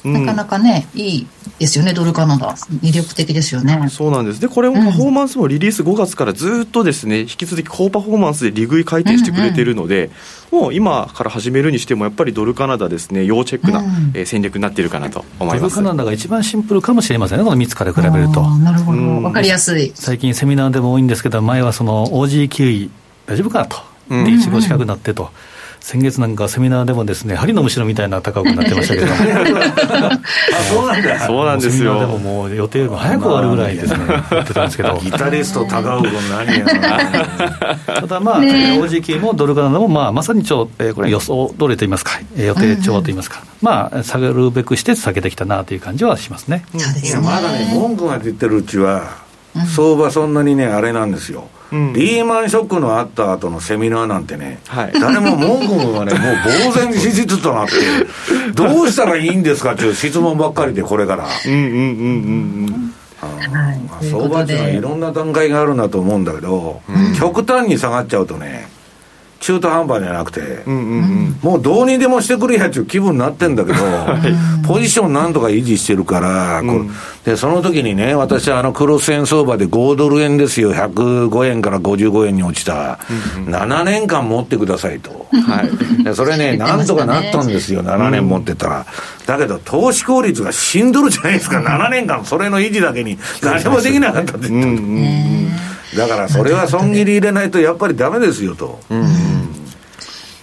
なかなかね、いいですよね、ドルカナダ、魅力的ですよね。そうなんです。で、これもパフォーマンスもリリース5月からずっとですね、引き続き高パフォーマンスで利食い回転してくれているので、うんうん、もう今から始めるにしても、やっぱりドルカナダですね、要チェックな、うん、え戦略になっているかなと思います。ドルカナダが一番シンプルかもしれませんね、この3つから比べると。なるほど、わかりやすい。最近セミナーでも多いんですけど、前はその OG9 大丈夫かなと。で、1号近くなってと。先月なんかセミナーでもですね針のむしろみたいな高くなってましたけど。あそうなんだ。そうなんですよ。でももう予定よりも早く終わるぐらいですね。言ってたんですけど。ギタリスト高尾君何やただまあ、ね、OG もドルカナダも、まあ、まさにちょ、えー、これ予想通りといいますか。予定調といいますか、まあ下げるべくして下げてきたなという感じはしますね、いやまだね文句が出てるうちは相場そんなにねあれなんですよリーマンショックのあった後のセミナーなんてね、はい、誰も文句がね、もう呆然自失となって、どうしたらいいんですか？っていう質問ばっかりで、これから。うんうんうんうんうん。相場っていうのはいろんな段階があるんだと思うんだけど、うん、極端に下がっちゃうとね、中途半端じゃなくて、うんうんうん、もうどうにでもしてくれやっちゅう気分になってんだけど、はい、ポジションなんとか維持してるから、うん、でその時にね、私はあのクロス円相場で5ドル円ですよ、105円から55円に落ちた、うんうん、7年間持ってくださいと、はい、でそれね、なんとかなったんですよ、7年持ってたら。だけど、投資効率が死んどるじゃないですか、7年間、それの維持だけに、何もできなかったって言って。だからそれは損切り入れないとやっぱりだめですよと。うん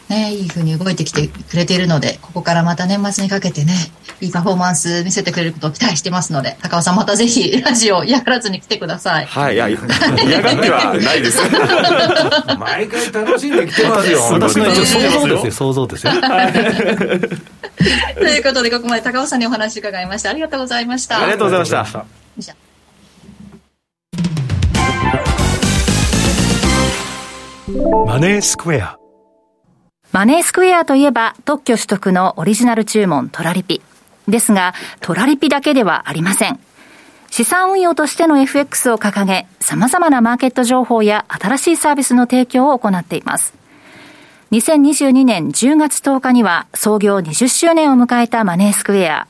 ね、いいふうに動いてきてくれているので、ここからまた年末にかけてね、いいパフォーマンス見せてくれることを期待してますので、高尾さんまたぜひラジオ嫌がらずに来てください。はい、いや、嫌がってはないです。毎回楽しんで来てますよ。私の一応想像ですよ、想像ですよ。ということで、ここまで高尾さんにお話伺いました。ありがとうございました。ありがとうございました。マネースクエアマネースクエアといえば特許取得のオリジナル注文トラリピ。ですが、トラリピだけではありません。資産運用としての FX を掲げ、様々なマーケット情報や新しいサービスの提供を行っています。2022年10月10日には創業20周年を迎えたマネースクエア。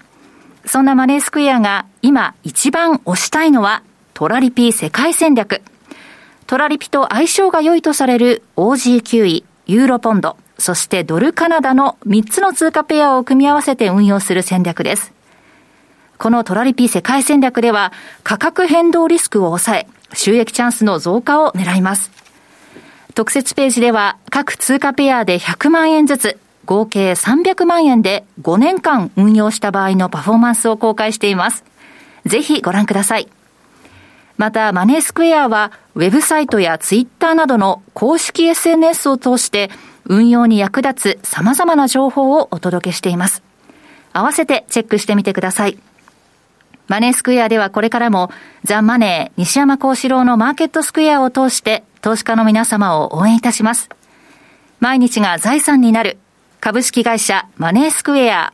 そんなマネースクエアが今一番推したいのはトラリピ世界戦略。トラリピと相性が良いとされる OG9 位、ユーロポンド、そしてドルカナダの3つの通貨ペアを組み合わせて運用する戦略です。このトラリピ世界戦略では価格変動リスクを抑え、収益チャンスの増加を狙います。特設ページでは各通貨ペアで100万円ずつ、合計300万円で5年間運用した場合のパフォーマンスを公開しています。ぜひご覧ください。また、マネースクエアは、ウェブサイトやツイッターなどの公式 SNS を通して、運用に役立つ様々な情報をお届けしています。合わせてチェックしてみてください。マネースクエアではこれからも、ザ・マネー西山幸四郎のマーケットスクエアを通して、投資家の皆様を応援いたします。毎日が財産になる、株式会社マネースクエア。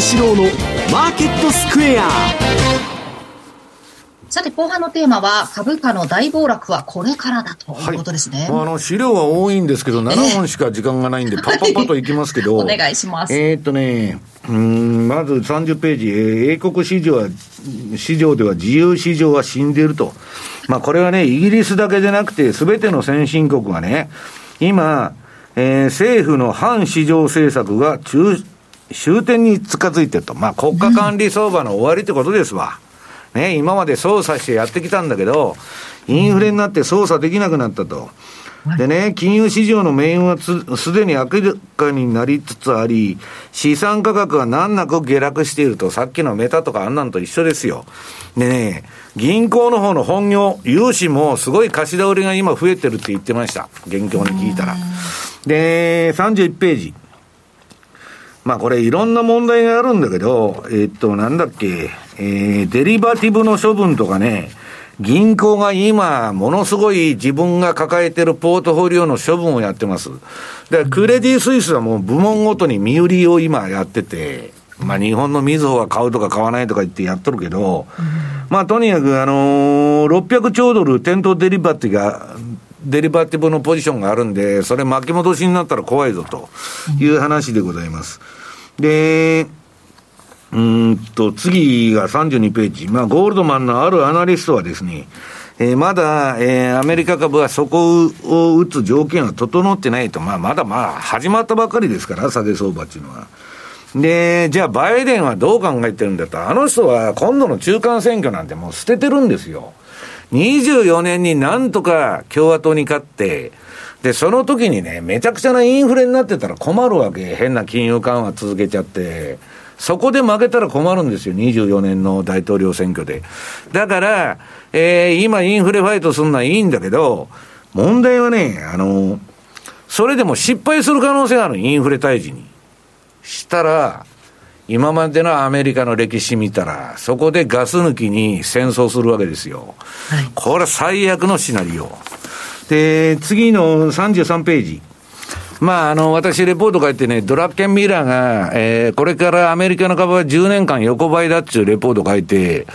西山幸四郎のマーケットスクエアさて、後半のテーマは、株価の大暴落はこれからだということですね。あの、資料は多いんですけど、7本しか時間がないんで、パッパッパといきますけど。お願いします。えーっとね、うん、まず30ページ、えー英国市場は、市場では自由市場は死んでいると。まあ、これはね、イギリスだけでなくて、すべての先進国がね、今、えー政府の反市場政策が中、終点に近づいてると。まあ、国家管理相場の終わりってことですわ。ね、今まで操作してやってきたんだけど、インフレになって操作できなくなったと。でね、金融市場の命運はつすでに明らかになりつつあり、資産価格は難なく下落していると、さっきのメタとかあんなんと一緒ですよ。でね、銀行の方の本業、融資もすごい貸し倒れが今増えてるって言ってました。現況に聞いたら。で、31ページ。まあこれいろんな問題があるんだけど、えっと、なんだっけ、えー、デリバティブの処分とかね、銀行が今、ものすごい自分が抱えてるポートフォリオの処分をやってます。で、クレディ・スイスはもう部門ごとに身売りを今やってて、まあ日本のみずほは買うとか買わないとか言ってやっとるけど、まあとにかくあのー600兆ドル店頭デリバティが、デリバティブのポジションがあるんで、それ巻き戻しになったら怖いぞという話でございます。で、うんと、次が32ページ。まあ、ゴールドマンのあるアナリストはですね、えーまだ、えーアメリカ株は底を打つ条件は整ってないと。まあ、まだまあ、始まったばかりですから、下げ相場っていうのは。で、じゃあ、バイデンはどう考えてるんだと。あの人は今度の中間選挙なんてもう捨ててるんですよ。24年になんとか共和党に勝って、で、その時にね、めちゃくちゃなインフレになってたら困るわけ。変な金融緩和続けちゃって。そこで負けたら困るんですよ。24年の大統領選挙で。だから、えー今インフレファイトするのはいいんだけど、問題はね、あの、それでも失敗する可能性がある。インフレ退治に。したら、今までのアメリカの歴史見たら、そこでガス抜きに戦争するわけですよ。これは最悪のシナリオ。で、次の33ページ。まあ、あの、私、レポート書いてね、ドラッケン・ミラーが、えーこれからアメリカの株は10年間横ばいだっていうレポート書いて、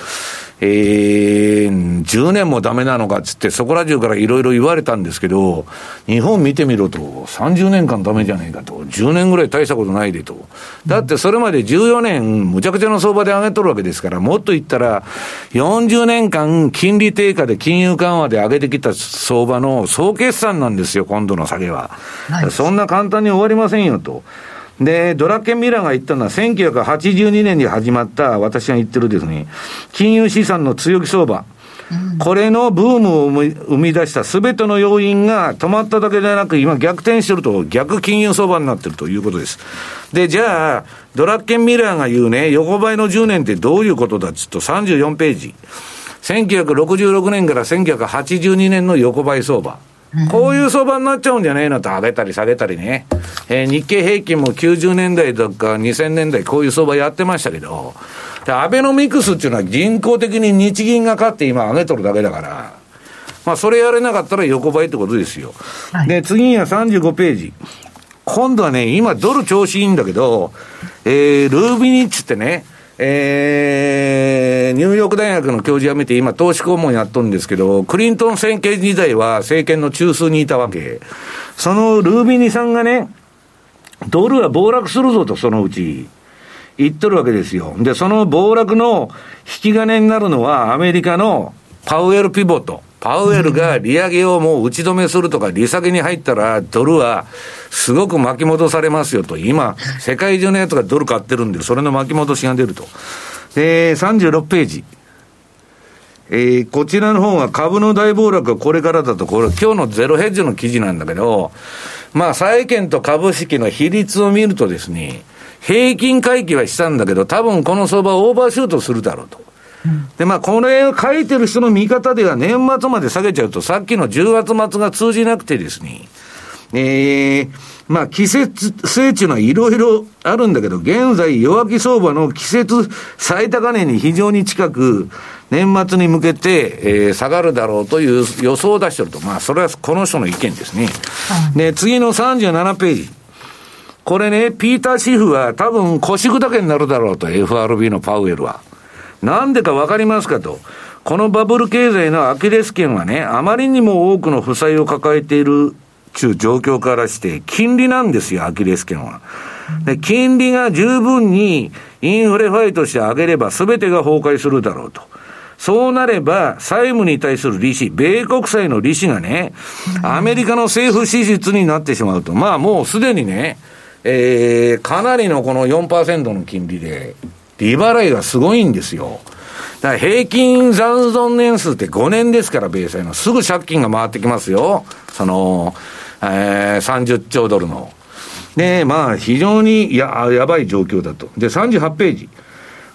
えー、10年もダメなのかっつって、そこら中からいろいろ言われたんですけど、日本見てみろと、30年間ダメじゃねえかと、10年ぐらい大したことないでと。だってそれまで14年、むちゃくちゃな相場で上げとるわけですから、もっと言ったら、40年間金利低下で金融緩和で上げてきた相場の総決算なんですよ、今度の下げは。そんな簡単に終わりませんよと。で、ドラッケン・ミラーが言ったのは、1982年に始まった、私が言ってるですね、金融資産の強気相場。これのブームを生み生み出したすべての要因が止まっただけでなく、今逆転してると、逆金融相場になってるということです。で、じゃあ、ドラッケン・ミラーが言うね、横ばいの10年ってどういうことだっつうと、34ページ。1966年から1982年の横ばい相場。こういう相場になっちゃうんじゃねえのと、上げたり下げたりね。えー日経平均も90年代とか2000年代こういう相場やってましたけど、でアベノミクスっていうのは人工的に日銀が勝って今上げとるだけだから、まあそれやれなかったら横ばいってことですよ。で、次には35ページ。今度はね、今ドル調子いいんだけど、えー、ルービニッチってね、えー、ニューヨーク大学の教授辞めて今投資顧問やっとるんですけど、クリントン政権時代は政権の中枢にいたわけ。そのルービニさんがね、ドルは暴落するぞと、そのうち。言っとるわけですよ。で、その暴落の引き金になるのはアメリカのパウエルピボット。パウエルが利上げをもう打ち止めするとか、利下げに入ったら、ドルはすごく巻き戻されますよと。今、世界中のやつがドル買ってるんで、それの巻き戻しが出ると。で、36ページ。えーこちらの方が株の大暴落はこれからだと、これ今日のゼロヘッジの記事なんだけど、まあ債券と株式の比率を見るとですね、平均回帰はしたんだけど、多分この相場オーバーシュートするだろうと。で、まあ、これを書いてる人の見方では年末まで下げちゃうと、さっきの10月末が通じなくてですね、えー、まあ、季節性っていうのはいろいろあるんだけど、現在弱気相場の季節最高値に非常に近く、年末に向けて、えー下がるだろうという予想を出してると。まあ、それはこの人の意見ですね。で、次の37ページ。これね、ピーター・シフは多分腰砕けになるだろうと、FRB のパウエルは。なんでかわかりますかと。このバブル経済のアキレス腱はね、あまりにも多くの負債を抱えている中状況からして、金利なんですよ、アキレス腱は。で、金利が十分にインフレファイトして上げれば全てが崩壊するだろうと。そうなれば、債務に対する利子、米国債の利子がね、アメリカの政府支出になってしまうと。まあもうすでにね、えー、かなりのこの4%の金利で、利払いがすごいんですよ。だから平均残存年数って5年ですから、米債の。すぐ借金が回ってきますよ。その、えー、30兆ドルの。で、まあ、非常にや、やばい状況だと。で、38ページ。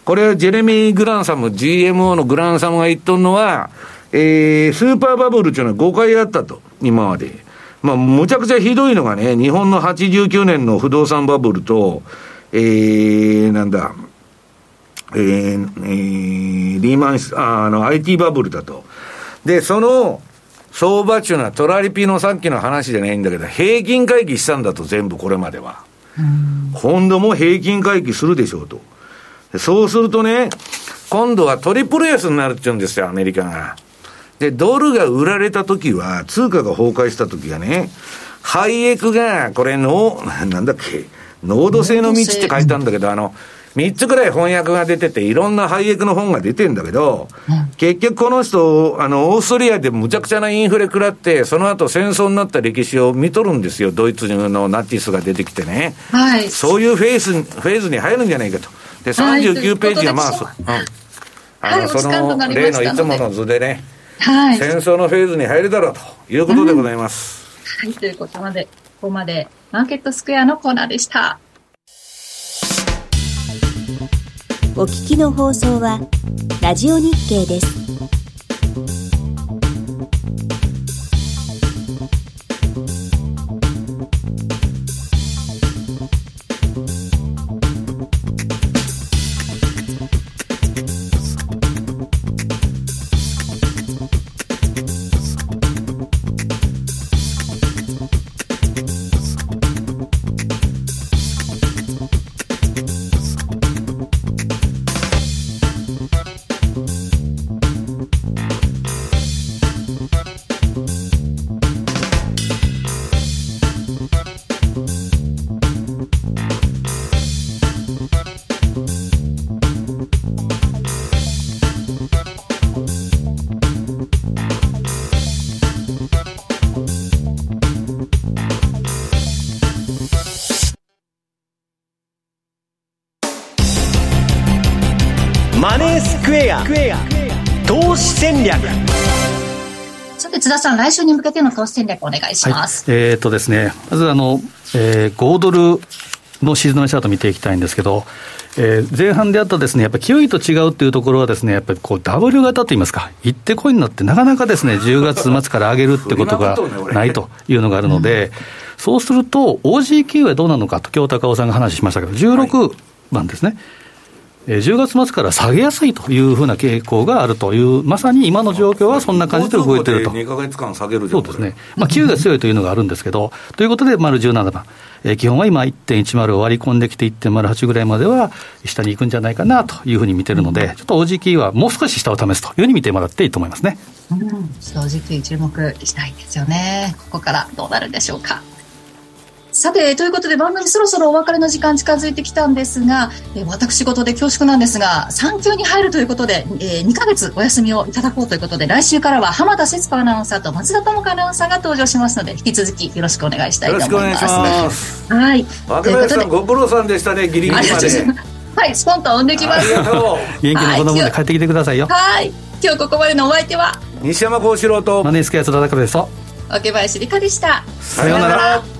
これはジェレミー・グランサム、GMO のグランサムが言っとるのは、えー、スーパーバブルっていうのは5回あったと、今まで。まあ、むちゃくちゃひどいのがね、日本の89年の不動産バブルと、えー、なんだ、えー、えー、リーマン、ああの、IT バブルだと。で、その、相場っていうのは、トラリピのさっきの話じゃないんだけど、平均回帰したんだと、全部これまでは。今度も平均回帰するでしょうと。そうするとね、今度はトリプル安になるって言うんですよ、アメリカが。で、ドルが売られた時は、通貨が崩壊した時はね、ハイエクが、これの、なんだっけ、濃度性の道って書いたんだけど、あの、3つぐらい翻訳が出てて、いろんなハイエクの本が出てんだけど、うん、結局この人、あの、オーストリアでむちゃくちゃなインフレ食らって、その後戦争になった歴史を見とるんですよ。ドイツのナチスが出てきてね。はい。そういうフェーズ、フェーズに入るんじゃないかと。で、39ページはまあ、そ,、うん、あの、その、例のいつもの図でね、はい。戦争のフェーズに入るだろうということでございます。うん、はい、ということまで、ここまで、マーケットスクエアのコーナーでした。お聞きの放送はラジオ日経です。投資戦略。さて津田さん来週に向けての投資戦略お願いします、はい、えー、っとですねまずあの、えー、5ドルのシーズナルチャート見ていきたいんですけど、えー、前半であったですね、やっぱりキウイと違うっていうところはですね、やっぱりこう W 型といいますか、行ってこいになってなかなかですね、10月末から上げるってことが ないというのがあるので、そうすると OG キウイはどうなのかと、今日高尾さんが話しましたけど、16番ですね。はい10月末から下げやすいというふうな傾向があるという、まさに今の状況はそんな感じで動いてると。2か月間下げるそうですね。まあ、9が強いというのがあるんですけど、ということで、丸17番。えー、基本は今1.10割り込んできて1.08ぐらいまでは下に行くんじゃないかなというふうに見てるので、ちょっと OG はもう少し下を試すというふうに見てもらっていいと思いますね。うん、正直注目したいですよね。ここからどうなるんでしょうか。さて、ということで番組そろそろお別れの時間近づいてきたんですが、え私事で恐縮なんですが、産休に入るということで、えー、2ヶ月お休みをいただこうということで、来週からは浜田節子アナウンサーと松田智子アナウンサーが登場しますので、引き続きよろしくお願いしたいと思います。よろしくお願いします。はい。若林さん、ご苦労さんでしたね、ギリギリまで。はい、スポンと飛んできます。元気な子供で帰ってきてくださいよ。はい。今日ここまでのお相手は、西山幸四郎と、マネースクエア津田拓ですと、桶林理香でした。さようなら。